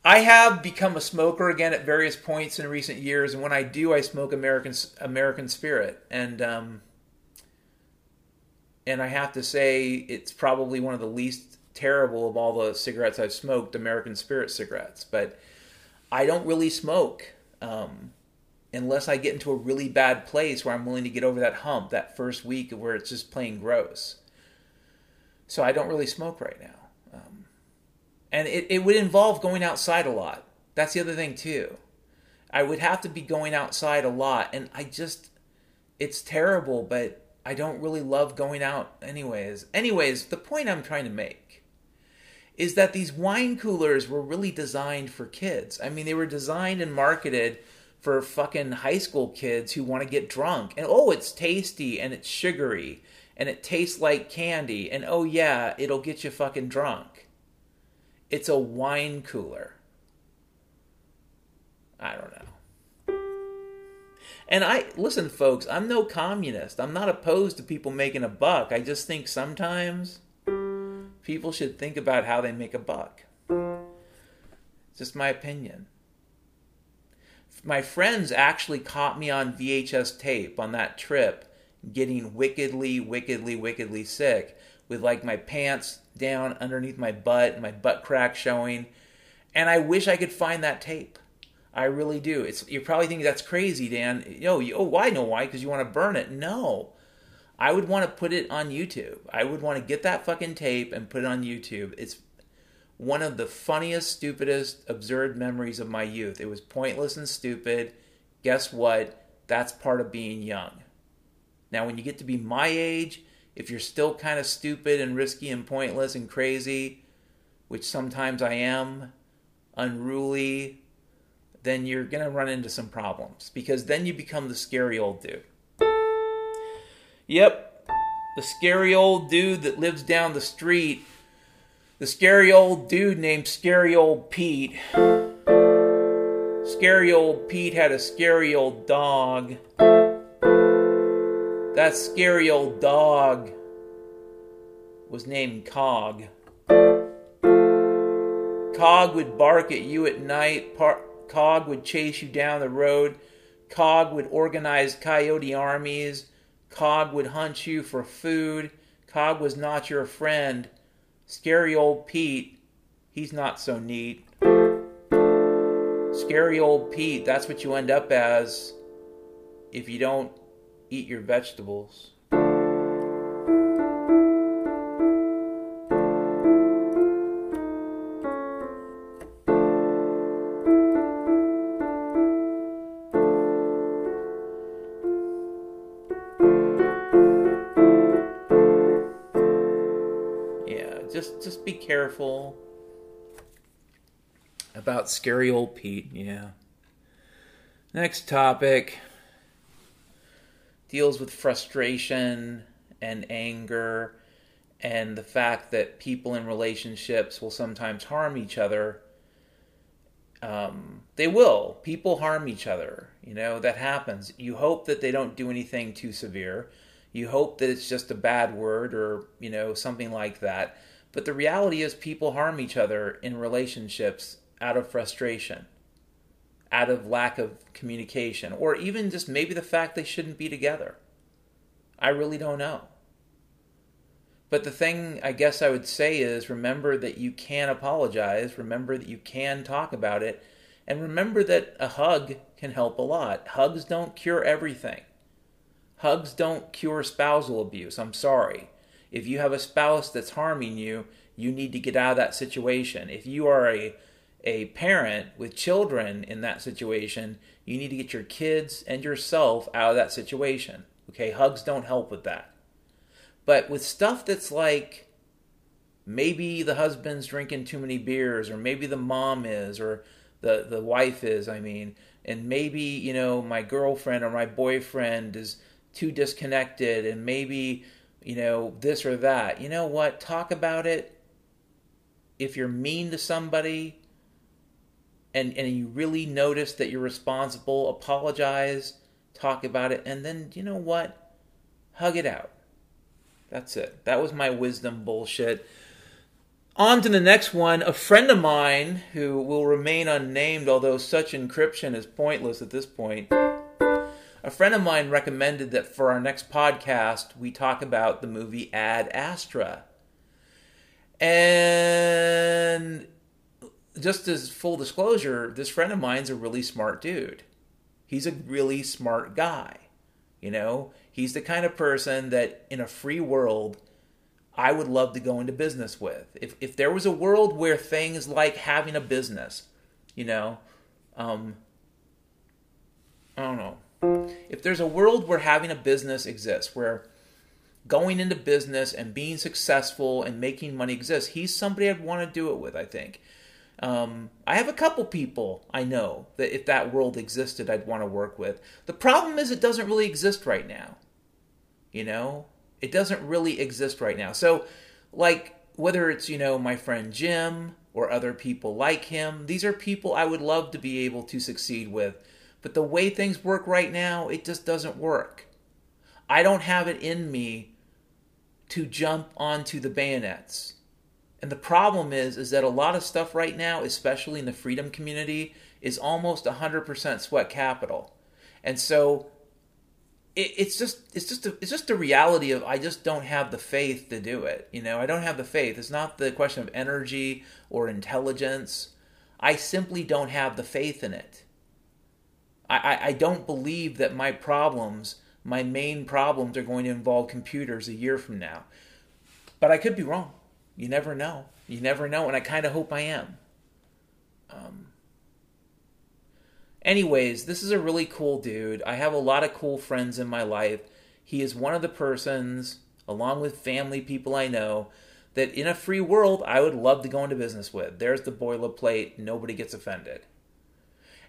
I have become a smoker again at various points in recent years, and when I do, I smoke American American Spirit, and um, and I have to say it's probably one of the least terrible of all the cigarettes I've smoked, American Spirit cigarettes. But I don't really smoke um, unless I get into a really bad place where I'm willing to get over that hump that first week where it's just plain gross. So I don't really smoke right now. Um, and it, it would involve going outside a lot. That's the other thing, too. I would have to be going outside a lot. And I just, it's terrible, but I don't really love going out anyways. Anyways, the point I'm trying to make is that these wine coolers were really designed for kids. I mean, they were designed and marketed for fucking high school kids who want to get drunk. And oh, it's tasty and it's sugary and it tastes like candy. And oh, yeah, it'll get you fucking drunk. It's a wine cooler. I don't know. And I listen, folks, I'm no communist. I'm not opposed to people making a buck. I just think sometimes people should think about how they make a buck. It's just my opinion. My friends actually caught me on VHS tape on that trip getting wickedly, wickedly, wickedly sick with like my pants down underneath my butt and my butt crack showing. And I wish I could find that tape. I really do. It's you're probably thinking that's crazy, Dan. Yo, you, oh, why? No, why? Because you want to burn it? No, I would want to put it on YouTube. I would want to get that fucking tape and put it on YouTube. It's one of the funniest, stupidest, absurd memories of my youth. It was pointless and stupid. Guess what? That's part of being young. Now, when you get to be my age, if you're still kind of stupid and risky and pointless and crazy, which sometimes I am, unruly, then you're going to run into some problems because then you become the scary old dude. Yep, the scary old dude that lives down the street. The scary old dude named Scary Old Pete. Scary old Pete had a scary old dog. That scary old dog was named Cog. Cog would bark at you at night. Par- Cog would chase you down the road. Cog would organize coyote armies. Cog would hunt you for food. Cog was not your friend. Scary old Pete, he's not so neat. Scary old Pete, that's what you end up as if you don't eat your vegetables. Careful about scary old Pete. Yeah. Next topic deals with frustration and anger and the fact that people in relationships will sometimes harm each other. Um, they will. People harm each other. You know, that happens. You hope that they don't do anything too severe. You hope that it's just a bad word or, you know, something like that. But the reality is, people harm each other in relationships out of frustration, out of lack of communication, or even just maybe the fact they shouldn't be together. I really don't know. But the thing I guess I would say is remember that you can apologize, remember that you can talk about it, and remember that a hug can help a lot. Hugs don't cure everything. Hugs don't cure spousal abuse. I'm sorry. If you have a spouse that's harming you, you need to get out of that situation. If you are a a parent with children in that situation, you need to get your kids and yourself out of that situation. Okay, hugs don't help with that. But with stuff that's like maybe the husband's drinking too many beers, or maybe the mom is, or the, the wife is, I mean, and maybe, you know, my girlfriend or my boyfriend is too disconnected, and maybe you know, this or that. You know what? Talk about it. If you're mean to somebody and, and you really notice that you're responsible, apologize, talk about it, and then, you know what? Hug it out. That's it. That was my wisdom bullshit. On to the next one. A friend of mine who will remain unnamed, although such encryption is pointless at this point a friend of mine recommended that for our next podcast, we talk about the movie Ad Astra. And just as full disclosure, this friend of mine's a really smart dude. He's a really smart guy. You know, he's the kind of person that in a free world I would love to go into business with. If if there was a world where things like having a business, you know, um I don't know. If there's a world where having a business exists, where going into business and being successful and making money exists, he's somebody I'd want to do it with, I think. Um, I have a couple people I know that if that world existed, I'd want to work with. The problem is, it doesn't really exist right now. You know, it doesn't really exist right now. So, like, whether it's, you know, my friend Jim or other people like him, these are people I would love to be able to succeed with. But the way things work right now, it just doesn't work. I don't have it in me to jump onto the bayonets. And the problem is is that a lot of stuff right now, especially in the freedom community, is almost 100% sweat capital. And so it, it's just it's just a, it's just the reality of I just don't have the faith to do it. You know, I don't have the faith. It's not the question of energy or intelligence. I simply don't have the faith in it. I, I, don't believe that my problems my main problems are going to involve computers a year from now. But I could be wrong. You never know. You never know, and I kind of hope I am. Um, anyways, this is a really cool dude. I have a lot of cool friends in my life. He is one of the persons, along with family people I know, that in a free world I would love to go into business with. There's the boilerplate, nobody gets offended.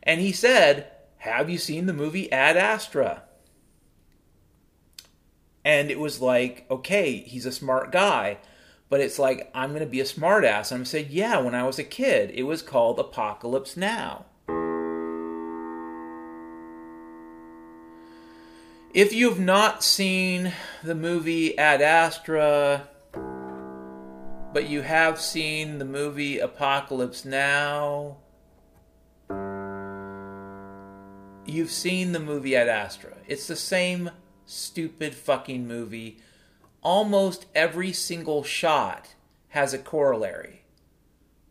And he said, Have you seen the movie Ad Astra? And it was like, okay, he's a smart guy. But it's like, I'm going to be a smartass. And I'm saying, yeah, when I was a kid, it was called Apocalypse Now. If you've not seen the movie Ad Astra, but you have seen the movie Apocalypse Now, you've seen the movie Ad Astra. It's the same stupid fucking movie. Almost every single shot has a corollary.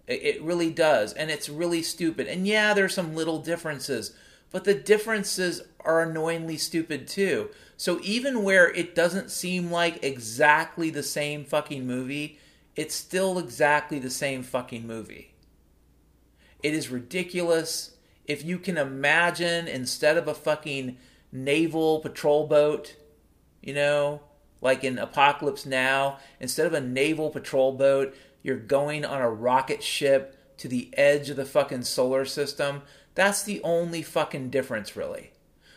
It really does, and it's really stupid. And yeah, there's some little differences, but the differences are annoyingly stupid too. So even where it doesn't seem like exactly the same fucking movie, it's still exactly the same fucking movie. It is ridiculous. If you can imagine, instead of a fucking naval patrol boat, you know, like in Apocalypse Now, instead of a naval patrol boat, you're going on a rocket ship to the edge of the fucking solar system. That's the only fucking difference, really.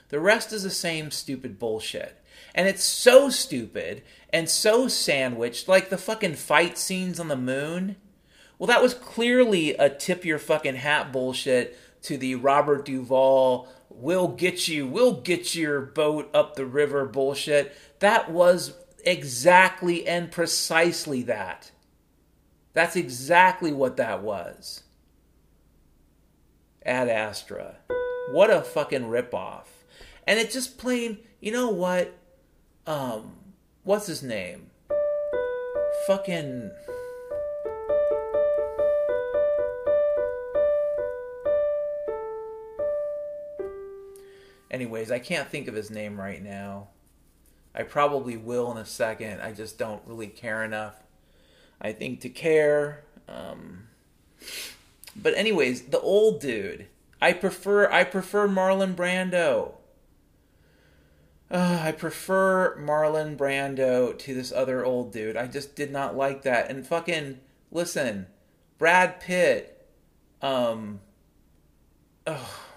The rest is the same stupid bullshit. And it's so stupid and so sandwiched, like the fucking fight scenes on the moon. Well, that was clearly a tip your fucking hat bullshit to the Robert Duvall we'll get you, we'll get your boat up the river bullshit. That was exactly and precisely that. That's exactly what that was. Ad Astra. What a fucking ripoff. And it just plain, you know what? Um, what's his name? Fucking. Anyways, I can't think of his name right now. I probably will in a second. I just don't really care enough. I think to care. Um, but anyways, the old dude. I prefer I prefer Marlon Brando. Uh, I prefer Marlon Brando to this other old dude. I just did not like that. And fucking listen, Brad Pitt. Um. Oh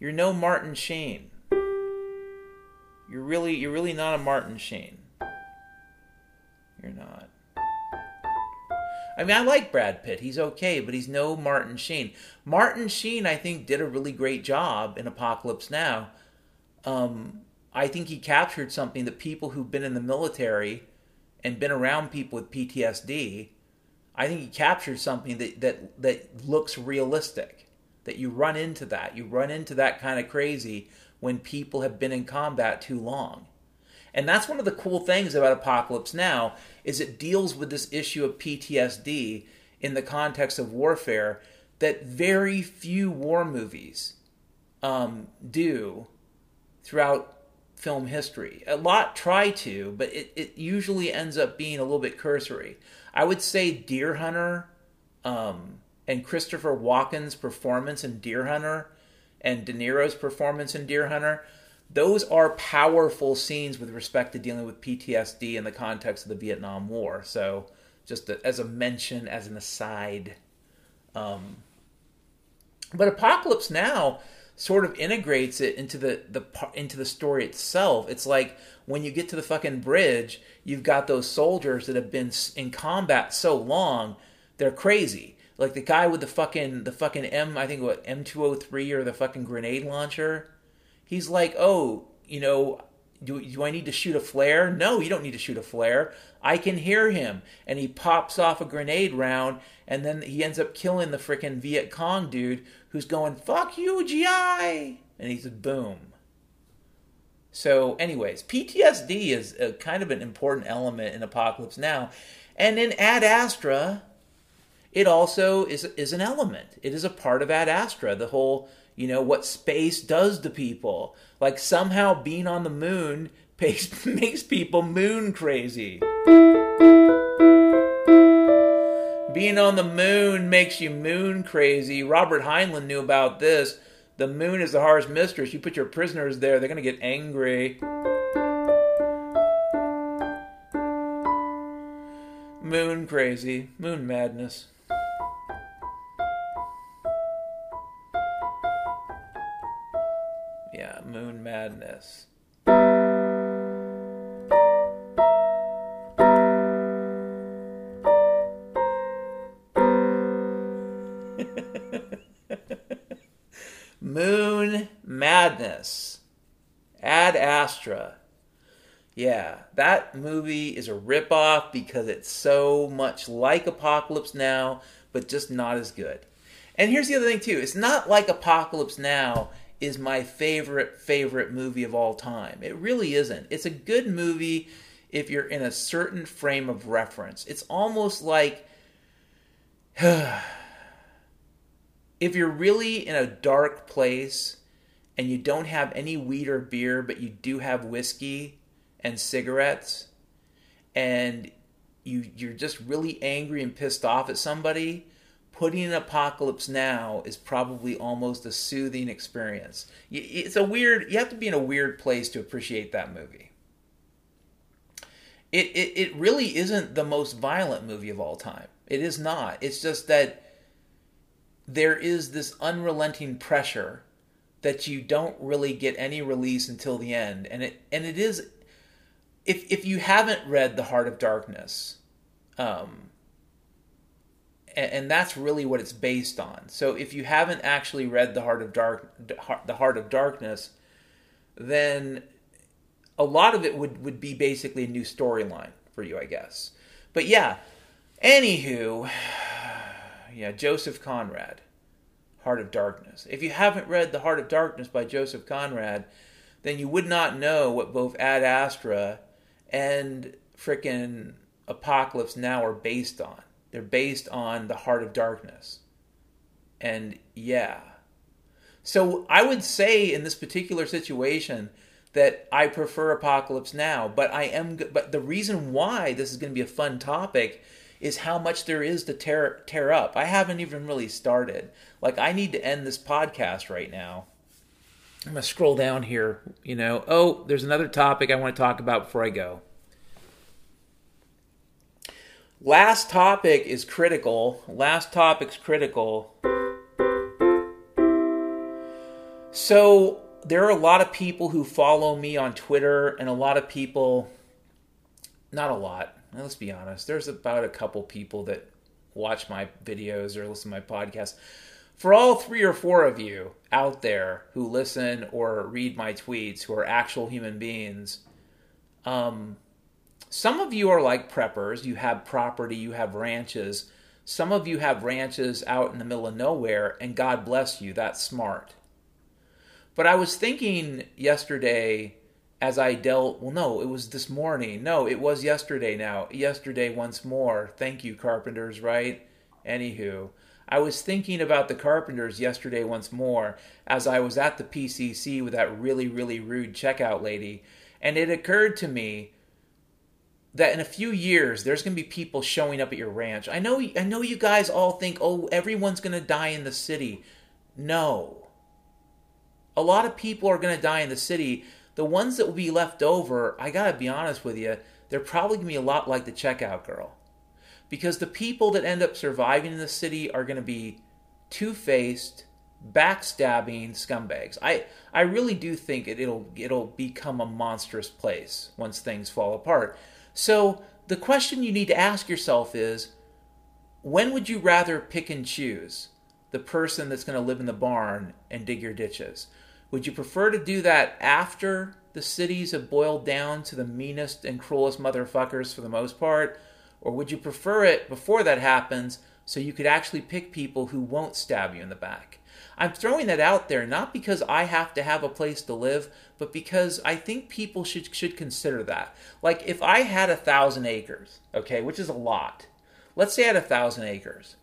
you're no Martin Sheen. You're really you're really not a Martin Sheen. You're not. I mean, I like Brad Pitt. He's okay, but he's no Martin Sheen. Martin Sheen, I think, did a really great job in Apocalypse Now. Um, I think he captured something that people who've been in the military and been around people with PTSD, I think he captured something that that that looks realistic that you run into that. You run into that kind of crazy when people have been in combat too long. And that's one of the cool things about Apocalypse Now is it deals with this issue of PTSD in the context of warfare that very few war movies um, do throughout film history. A lot try to, but it, it usually ends up being a little bit cursory. I would say Deer Hunter um, and Christopher Walken's performance in Deer Hunter and De Niro's performance in Deer Hunter, those are powerful scenes with respect to dealing with PTSD in the context of the Vietnam War. So, just as a mention, as an aside. Um, but Apocalypse Now sort of integrates it into the, the into the story itself. It's like when you get to the fucking bridge, you've got those soldiers that have been in combat so long, they're crazy. Like the guy with the fucking the fucking M, I think what M two hundred three or the fucking grenade launcher. He's like, oh, you know, do, do I need to shoot a flare? No, you don't need to shoot a flare. I can hear him. And he pops off a grenade round, and then he ends up killing the freaking Viet Cong dude who's going, fuck you, GI! And he's says, boom. So, anyways, PTSD is a, kind of an important element in Apocalypse Now. And in Ad Astra, it also is, is an element. It is a part of Ad Astra, the whole, you know, what space does to people. Like somehow being on the moon makes, makes people moon crazy. Being on the moon makes you moon crazy. Robert Heinlein knew about this. The moon is the harsh mistress. You put your prisoners there, they're going to get angry. Moon crazy. Moon madness. Because it's so much like Apocalypse Now, but just not as good. And here's the other thing, too. It's not like Apocalypse Now is my favorite, favorite movie of all time. It really isn't. It's a good movie if you're in a certain frame of reference. It's almost like. if you're really in a dark place and you don't have any weed or beer, but you do have whiskey and cigarettes, and you you're just really angry and pissed off at somebody, putting an apocalypse now is probably almost a soothing experience. It's a weird. You have to be in a weird place to appreciate that movie. It, it, it really isn't the most violent movie of all time. It is not. It's just that there is this unrelenting pressure that you don't really get any release until the end and it and it is if if you haven't read the heart of darkness um and, and that's really what it's based on so if you haven't actually read the heart of dark the heart of darkness then a lot of it would would be basically a new storyline for you i guess but yeah anywho yeah, Joseph Conrad, Heart of Darkness. If you haven't read The Heart of Darkness by Joseph Conrad, then you would not know what both Ad Astra and frickin' Apocalypse Now are based on. They're based on The Heart of Darkness. And yeah. So I would say in this particular situation that I prefer Apocalypse Now, but I am but the reason why this is going to be a fun topic is how much there is to tear tear up. I haven't even really started. Like I need to end this podcast right now. I'm gonna scroll down here. You know, oh, there's another topic I want to talk about before I go. Last topic is critical. Last topic's critical. So there are a lot of people who follow me on Twitter, and a lot of people, not a lot, let's be honest, there's about a couple people that watch my videos or listen to my podcast. For all three or four of you out there who listen or read my tweets who are actual human beings, um, some of you are like preppers. You have property, you have ranches. Some of you have ranches out in the middle of nowhere, and God bless you, that's smart. But I was thinking yesterday as I dealt, well, no, it was this morning. No, it was yesterday now. Yesterday once more. Thank you, carpenters, right? Anywho, I was thinking about the carpenters yesterday once more as I was at the PCC with that really, really rude checkout lady. And it occurred to me that in a few years there's going to be people showing up at your ranch. I know I know you guys all think, "Oh, everyone's going to die in the city." No. A lot of people are going to die in the city. The ones that will be left over, I got to be honest with you, they're probably going to be a lot like the checkout girl. Because the people that end up surviving in the city are going to be two-faced, backstabbing scumbags. I I really do think it, it'll it'll become a monstrous place once things fall apart. So the question you need to ask yourself is when would you rather pick and choose the person that's going to live in the barn and dig your ditches? Would you prefer to do that after the cities have boiled down to the meanest and cruelest motherfuckers for the most part? Or would you prefer it before that happens so you could actually pick people who won't stab you in the back? I'm throwing that out there not because I have to have a place to live, but because I think people should should consider that. Like if I had a thousand acres, okay, which is a lot. Let's say I had a thousand acres.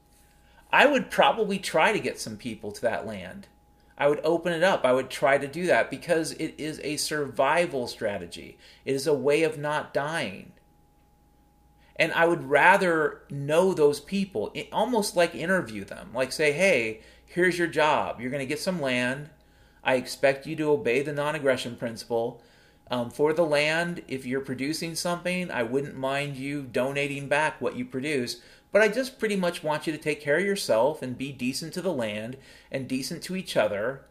I would probably try to get some people to that land. I would open it up. I would try to do that because it is a survival strategy. It is a way of not dying. And I would rather know those people, almost like interview them. Like say, hey, here's your job. You're going to get some land. I expect you to obey the non aggression principle. Um, for the land, if you're producing something, I wouldn't mind you donating back what you produce. But I just pretty much want you to take care of yourself and be decent to the land and decent to each other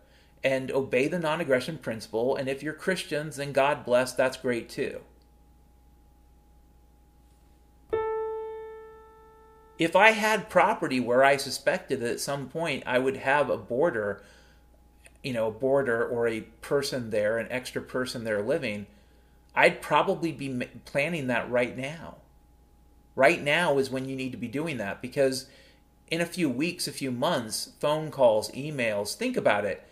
and obey the non aggression principle. And if you're Christians, then God bless, that's great too. If I had property where I suspected that at some point I would have a boarder, you know, a boarder or a person there, an extra person there living, I'd probably be planning that right now. Right now is when you need to be doing that because in a few weeks, a few months, phone calls, emails, think about it.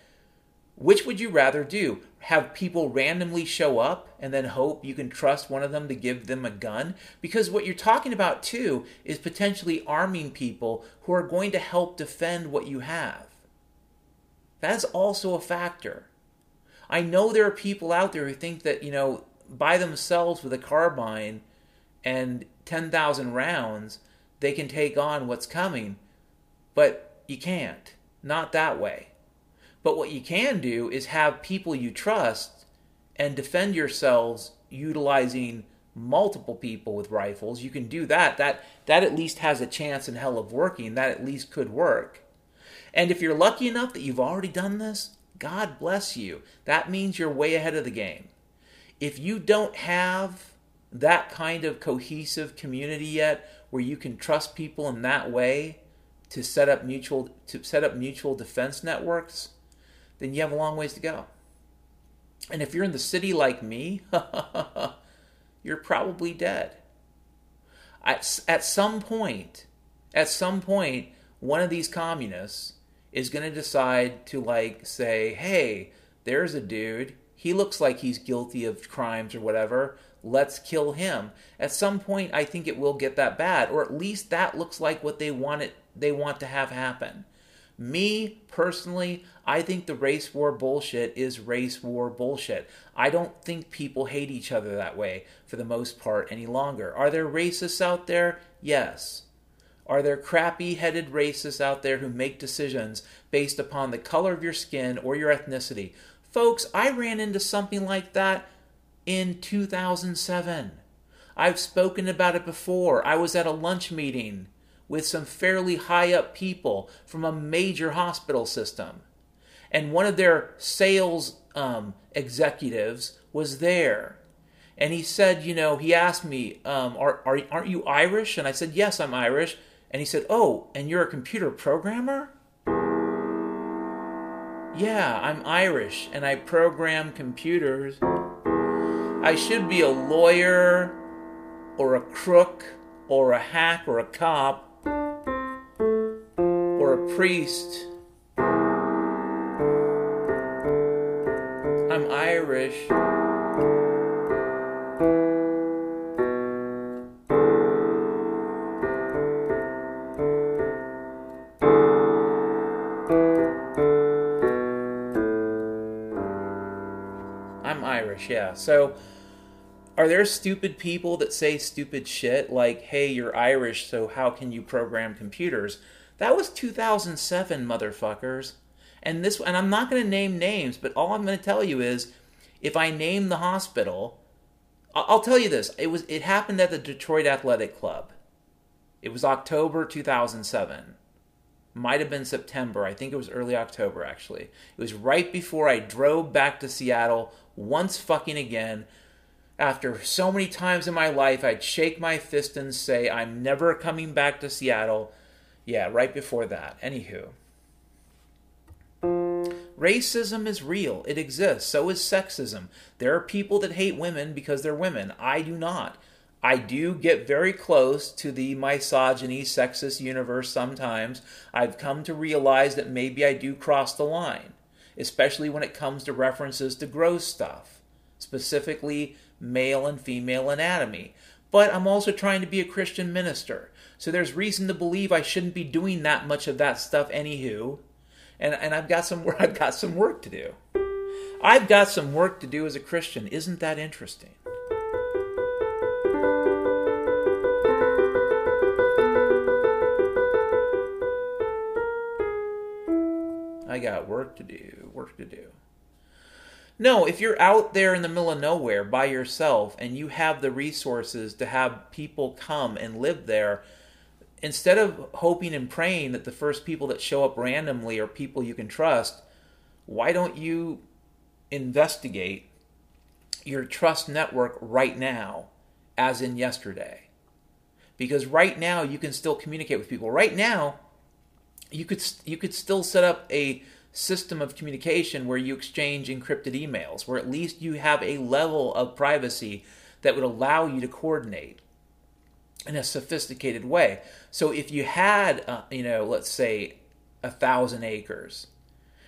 Which would you rather do? Have people randomly show up and then hope you can trust one of them to give them a gun? Because what you're talking about too is potentially arming people who are going to help defend what you have. That's also a factor. I know there are people out there who think that, you know, by themselves with a carbine and 10,000 rounds, they can take on what's coming. But you can't. Not that way. But what you can do is have people you trust and defend yourselves utilizing multiple people with rifles. You can do that. That that at least has a chance in hell of working. That at least could work. And if you're lucky enough that you've already done this, God bless you. That means you're way ahead of the game. If you don't have that kind of cohesive community yet where you can trust people in that way to set up mutual to set up mutual defense networks, then you have a long ways to go. And if you're in the city like me, you're probably dead. At, at some point, at some point, one of these communists is going to decide to, like, say, hey, there's a dude. He looks like he's guilty of crimes or whatever. Let's kill him. At some point, I think it will get that bad, or at least that looks like what they want it. They want to have happen. Me personally, I think the race war bullshit is race war bullshit. I don't think people hate each other that way for the most part any longer. Are there racists out there? Yes. Are there crappy headed racists out there who make decisions based upon the color of your skin or your ethnicity? Folks, I ran into something like that in 2007. I've spoken about it before. I was at a lunch meeting with some fairly high up people from a major hospital system. And one of their sales um, executives was there. And he said, you know, he asked me, um, are, are, aren't you Irish? And I said, yes, I'm Irish. And he said, oh, and you're a computer programmer? Yeah, I'm Irish and I program computers. I should be a lawyer or a crook or a hack or a cop priest. I'm Irish. I'm Irish, yeah. So, are there stupid people that say stupid shit like, hey, you're Irish, so how can you program computers? That was 2007, motherfuckers. And this, and I'm not going to name names, but all I'm going to tell you is, if I name the hospital, I'll tell you this: it was it happened at the Detroit Athletic Club. It was October 2007. Might have been September. I think it was early October actually. It was right before I drove back to Seattle once fucking again. After so many times in my life, I'd shake my fist and say, I'm never coming back to Seattle. Yeah, right before that. Anywho. Racism is real. It exists. So is sexism. There are people that hate women because they're women. I do not. I do get very close to the misogyny, sexist universe sometimes. I've come to realize that maybe I do cross the line, especially when it comes to references to gross stuff, specifically male and female anatomy. But I'm also trying to be a Christian minister, so there's reason to believe I shouldn't be doing that much of that stuff anywho and and I've got some I've got some work to do. I've got some work to do as a Christian. Isn't that interesting? I got work to do, work to do. No, if you're out there in the middle of nowhere by yourself and you have the resources to have people come and live there, instead of hoping and praying that the first people that show up randomly are people you can trust, why don't you investigate your trust network right now, as in yesterday? Because right now you can still communicate with people. Right now, you could you could still set up a system of communication where you exchange encrypted emails, where at least you have a level of privacy that would allow you to coordinate in a sophisticated way. So if you had, uh, you know, let's say a thousand acres,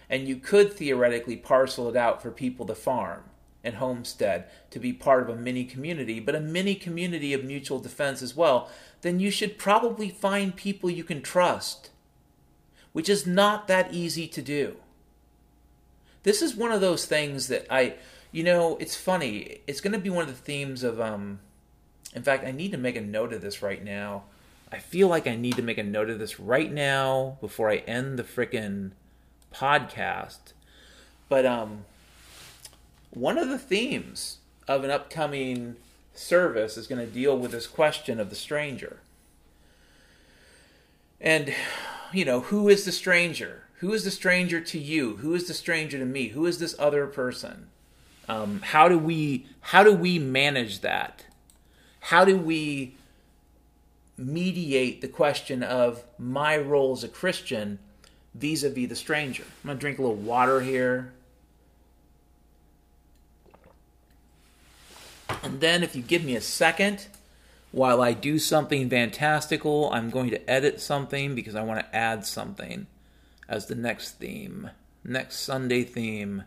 and you could theoretically parcel it out for people to farm and homestead to be part of a mini community, but a mini community of mutual defense as well, then you should probably find people you can trust, which is not that easy to do. This is one of those things that I, you know, it's funny. It's going to be one of the themes of um, in fact, I need to make a note of this right now. I feel like I need to make a note of this right now before I end the freaking podcast. But um one of the themes of an upcoming service is going to deal with this question of the stranger. And you know, who is the stranger? Who is the stranger to you? Who is the stranger to me? Who is this other person? Um, how do we how do we manage that? How do we mediate the question of my role as a Christian vis a vis the stranger? I'm going to drink a little water here. And then, if you give me a second, while I do something fantastical, I'm going to edit something because I want to add something as the next theme, next Sunday theme.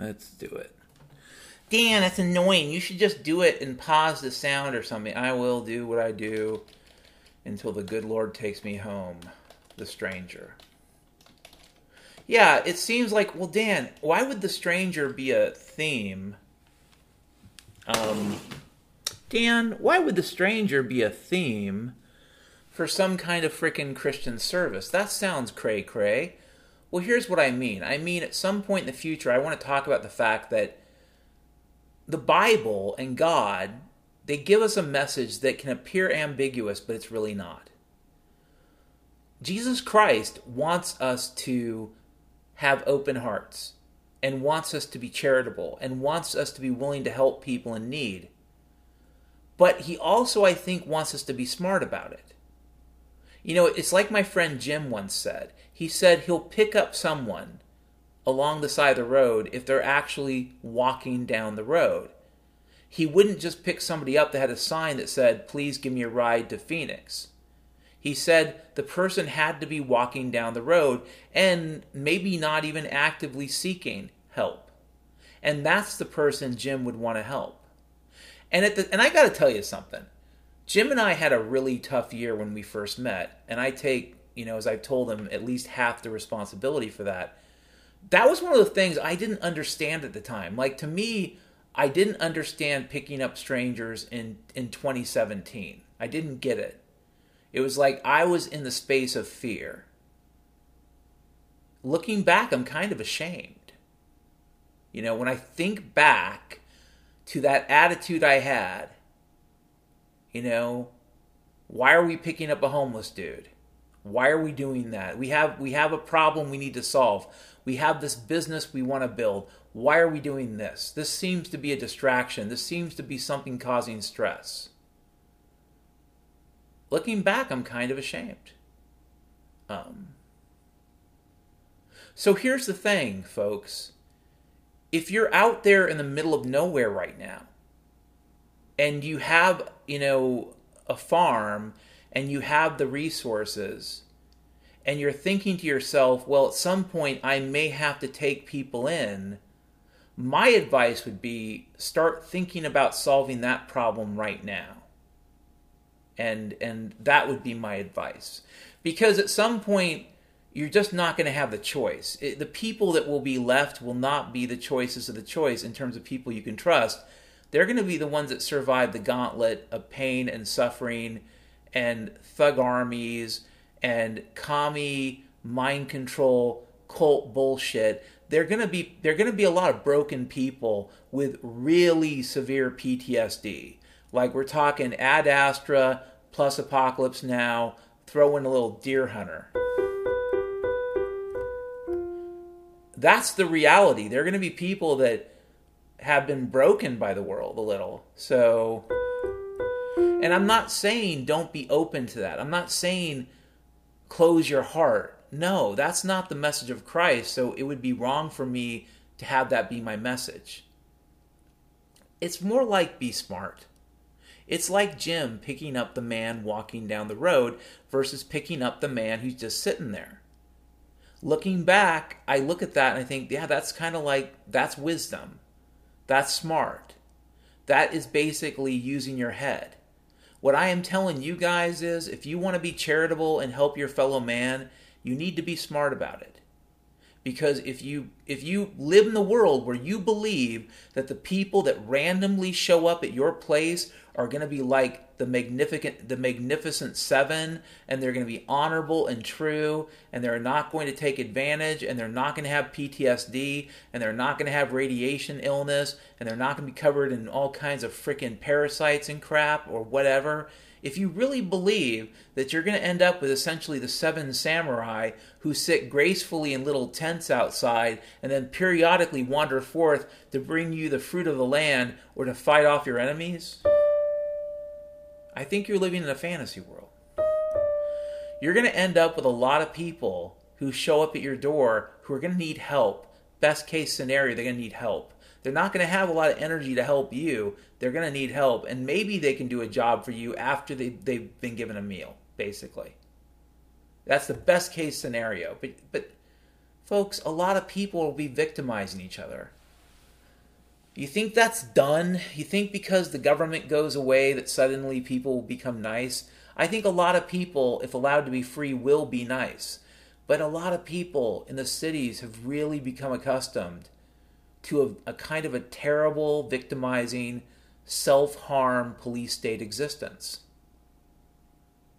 Let's do it. Dan, that's annoying. You should just do it and pause the sound or something. I will do what I do until the good Lord takes me home. The stranger. Yeah, it seems like, well, Dan, why would the stranger be a theme? Um, Dan, why would the stranger be a theme for some kind of frickin' Christian service? That sounds cray cray. Well, here's what I mean. I mean, at some point in the future, I want to talk about the fact that the Bible and God, they give us a message that can appear ambiguous, but it's really not. Jesus Christ wants us to have open hearts and wants us to be charitable and wants us to be willing to help people in need. But he also, I think, wants us to be smart about it. You know, it's like my friend Jim once said. He said he'll pick up someone along the side of the road if they're actually walking down the road. He wouldn't just pick somebody up that had a sign that said, Please give me a ride to Phoenix. He said the person had to be walking down the road and maybe not even actively seeking help. And that's the person Jim would want to help. And at the, and I got to tell you something. Jim and I had a really tough year when we first met, and I take you know, as I've told them, at least half the responsibility for that. That was one of the things I didn't understand at the time. Like to me, I didn't understand picking up strangers in in 2017. I didn't get it. It was like I was in the space of fear. Looking back, I'm kind of ashamed. You know, when I think back to that attitude I had, you know, why are we picking up a homeless dude? Why are we doing that? We have we have a problem we need to solve. We have this business we want to build. Why are we doing this? This seems to be a distraction. This seems to be something causing stress. Looking back, I'm kind of ashamed. Um, so here's the thing, folks. If you're out there in the middle of nowhere right now, and you have, you know, a farm and you have the resources, and you're thinking to yourself, well, at some point I may have to take people in, my advice would be start thinking about solving that problem right now. And and that would be my advice. Because at some point you're just not going to have the choice. It, the people that will be left will not be the choices of the choice in terms of people you can trust. They're going to be the ones that survive the gauntlet of pain and suffering and thug armies and commie mind control cult bullshit they're going to be they're going to be a lot of broken people with really severe PTSD like we're talking ad astra plus apocalypse now throw in a little deer hunter. That's the reality. They're going to be people that have been broken by the world a little. So and i'm not saying don't be open to that i'm not saying close your heart. No, that's not the message of Christ. So it would be wrong for me to have that be my message. It's more like be smart. It's like Jim picking up the man walking down the road versus picking up the man who's just sitting there. Looking back, I look at that and I think, yeah, that's kind of like that's wisdom. That's smart. That is basically using your head. What I am telling you guys is if you want to be charitable and help your fellow man, you need to be smart about it. Because if you if you live in the world where you believe that the people that randomly show up at your place are going to be like the magnificent the magnificent 7 and they're going to be honorable and true and they're not going to take advantage and they're not going to have PTSD and they're not going to have radiation illness and they're not going to be covered in all kinds of freaking parasites and crap or whatever if you really believe that you're going to end up with essentially the seven samurai who sit gracefully in little tents outside and then periodically wander forth to bring you the fruit of the land or to fight off your enemies, I think you're living in a fantasy world. You're going to end up with a lot of people who show up at your door who are going to need help. Best case scenario, they're going to need help. They're not going to have a lot of energy to help you. They're going to need help. And maybe they can do a job for you after they, they've been given a meal, basically. That's the best case scenario. But, but, folks, a lot of people will be victimizing each other. You think that's done? You think because the government goes away that suddenly people will become nice? I think a lot of people, if allowed to be free, will be nice. But a lot of people in the cities have really become accustomed to a, a kind of a terrible, victimizing, self harm police state existence.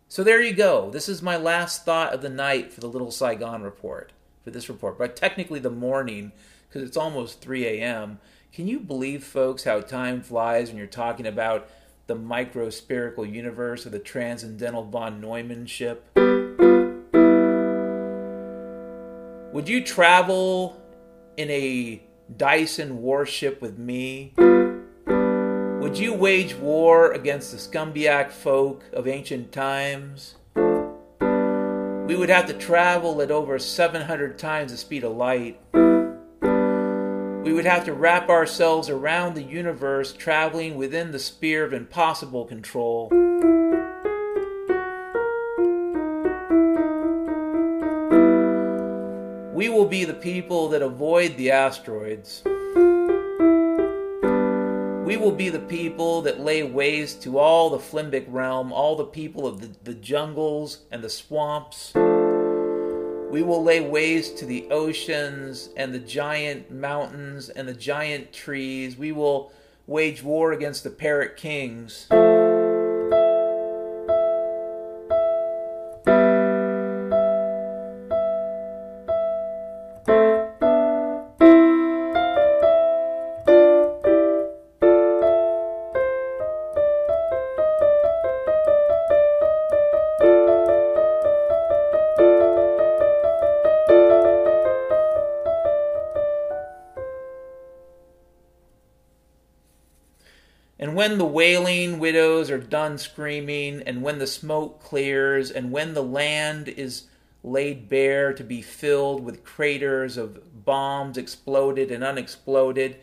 So there you go. This is my last thought of the night for the Little Saigon report, for this report, but technically the morning because it's almost 3 a.m. Can you believe, folks, how time flies when you're talking about the microspherical universe of the transcendental von Neumann ship? Would you travel in a Dyson warship with me? Would you wage war against the scumbiac folk of ancient times? We would have to travel at over 700 times the speed of light. We would have to wrap ourselves around the universe, traveling within the sphere of impossible control. We will be the people that avoid the asteroids. We will be the people that lay waste to all the Flimbic realm, all the people of the, the jungles and the swamps. We will lay waste to the oceans and the giant mountains and the giant trees. We will wage war against the parrot kings. When the wailing widows are done screaming, and when the smoke clears, and when the land is laid bare to be filled with craters of bombs exploded and unexploded,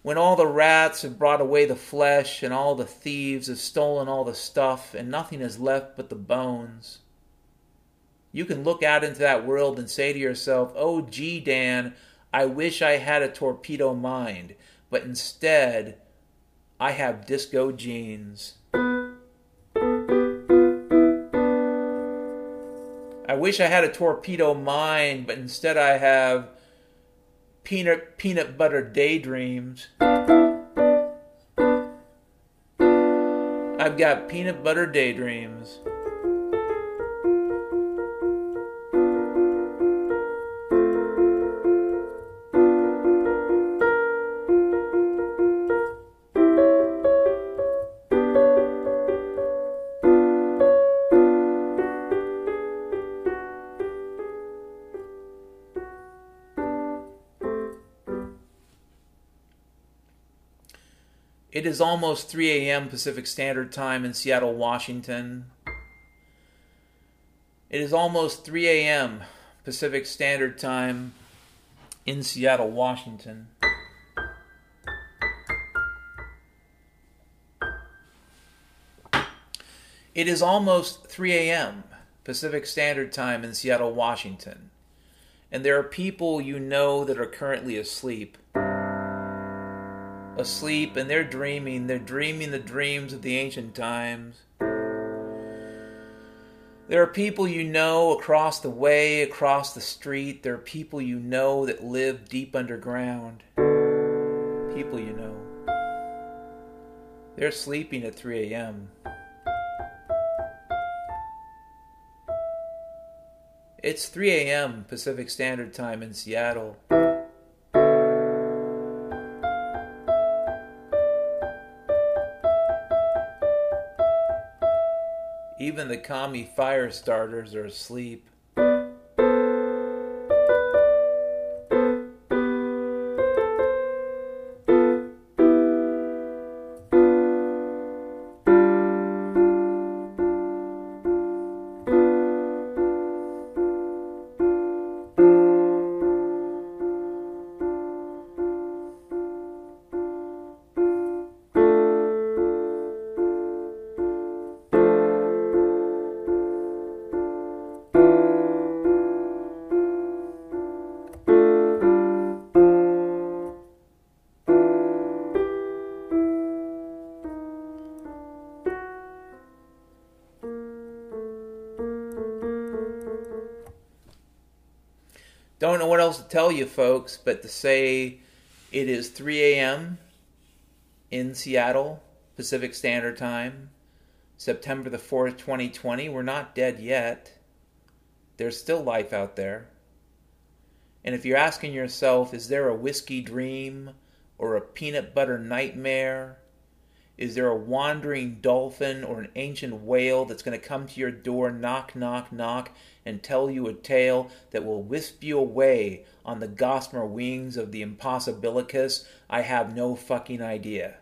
when all the rats have brought away the flesh, and all the thieves have stolen all the stuff, and nothing is left but the bones, you can look out into that world and say to yourself, Oh, gee, Dan, I wish I had a torpedo mind, but instead, I have disco jeans. I wish I had a torpedo mind, but instead I have peanut peanut butter daydreams. I've got peanut butter daydreams. It is almost 3 a.m. Pacific Standard Time in Seattle, Washington. It is almost 3 a.m. Pacific Standard Time in Seattle, Washington. It is almost 3 a.m. Pacific Standard Time in Seattle, Washington. And there are people you know that are currently asleep asleep and they're dreaming. They're dreaming the dreams of the ancient times. There are people you know across the way, across the street. There are people you know that live deep underground. People you know. They're sleeping at 3 a.m. It's 3 a.m. Pacific Standard Time in Seattle. The commie fire starters are asleep. Tell you, folks, but to say it is 3 a.m. in Seattle, Pacific Standard Time, September the 4th, 2020. We're not dead yet. There's still life out there. And if you're asking yourself, is there a whiskey dream or a peanut butter nightmare? Is there a wandering dolphin or an ancient whale that's going to come to your door, knock, knock, knock, and tell you a tale that will wisp you away on the gossamer wings of the impossibilicus? I have no fucking idea.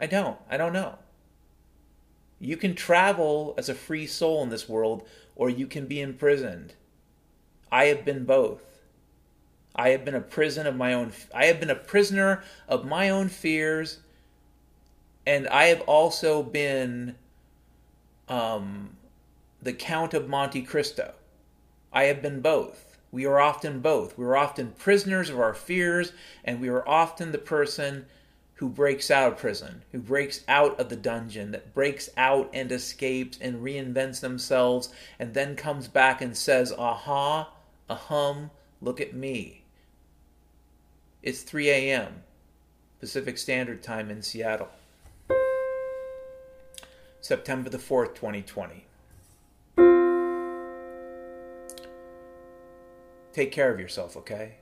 I don't. I don't know. You can travel as a free soul in this world, or you can be imprisoned. I have been both. I have been a prison of my own. I have been a prisoner of my own fears and I have also been um, the Count of Monte Cristo. I have been both. We are often both. We are often prisoners of our fears, and we are often the person who breaks out of prison, who breaks out of the dungeon, that breaks out and escapes and reinvents themselves, and then comes back and says, Aha, a hum, look at me. It's 3 a.m. Pacific Standard Time in Seattle. September the 4th, 2020. Take care of yourself, okay?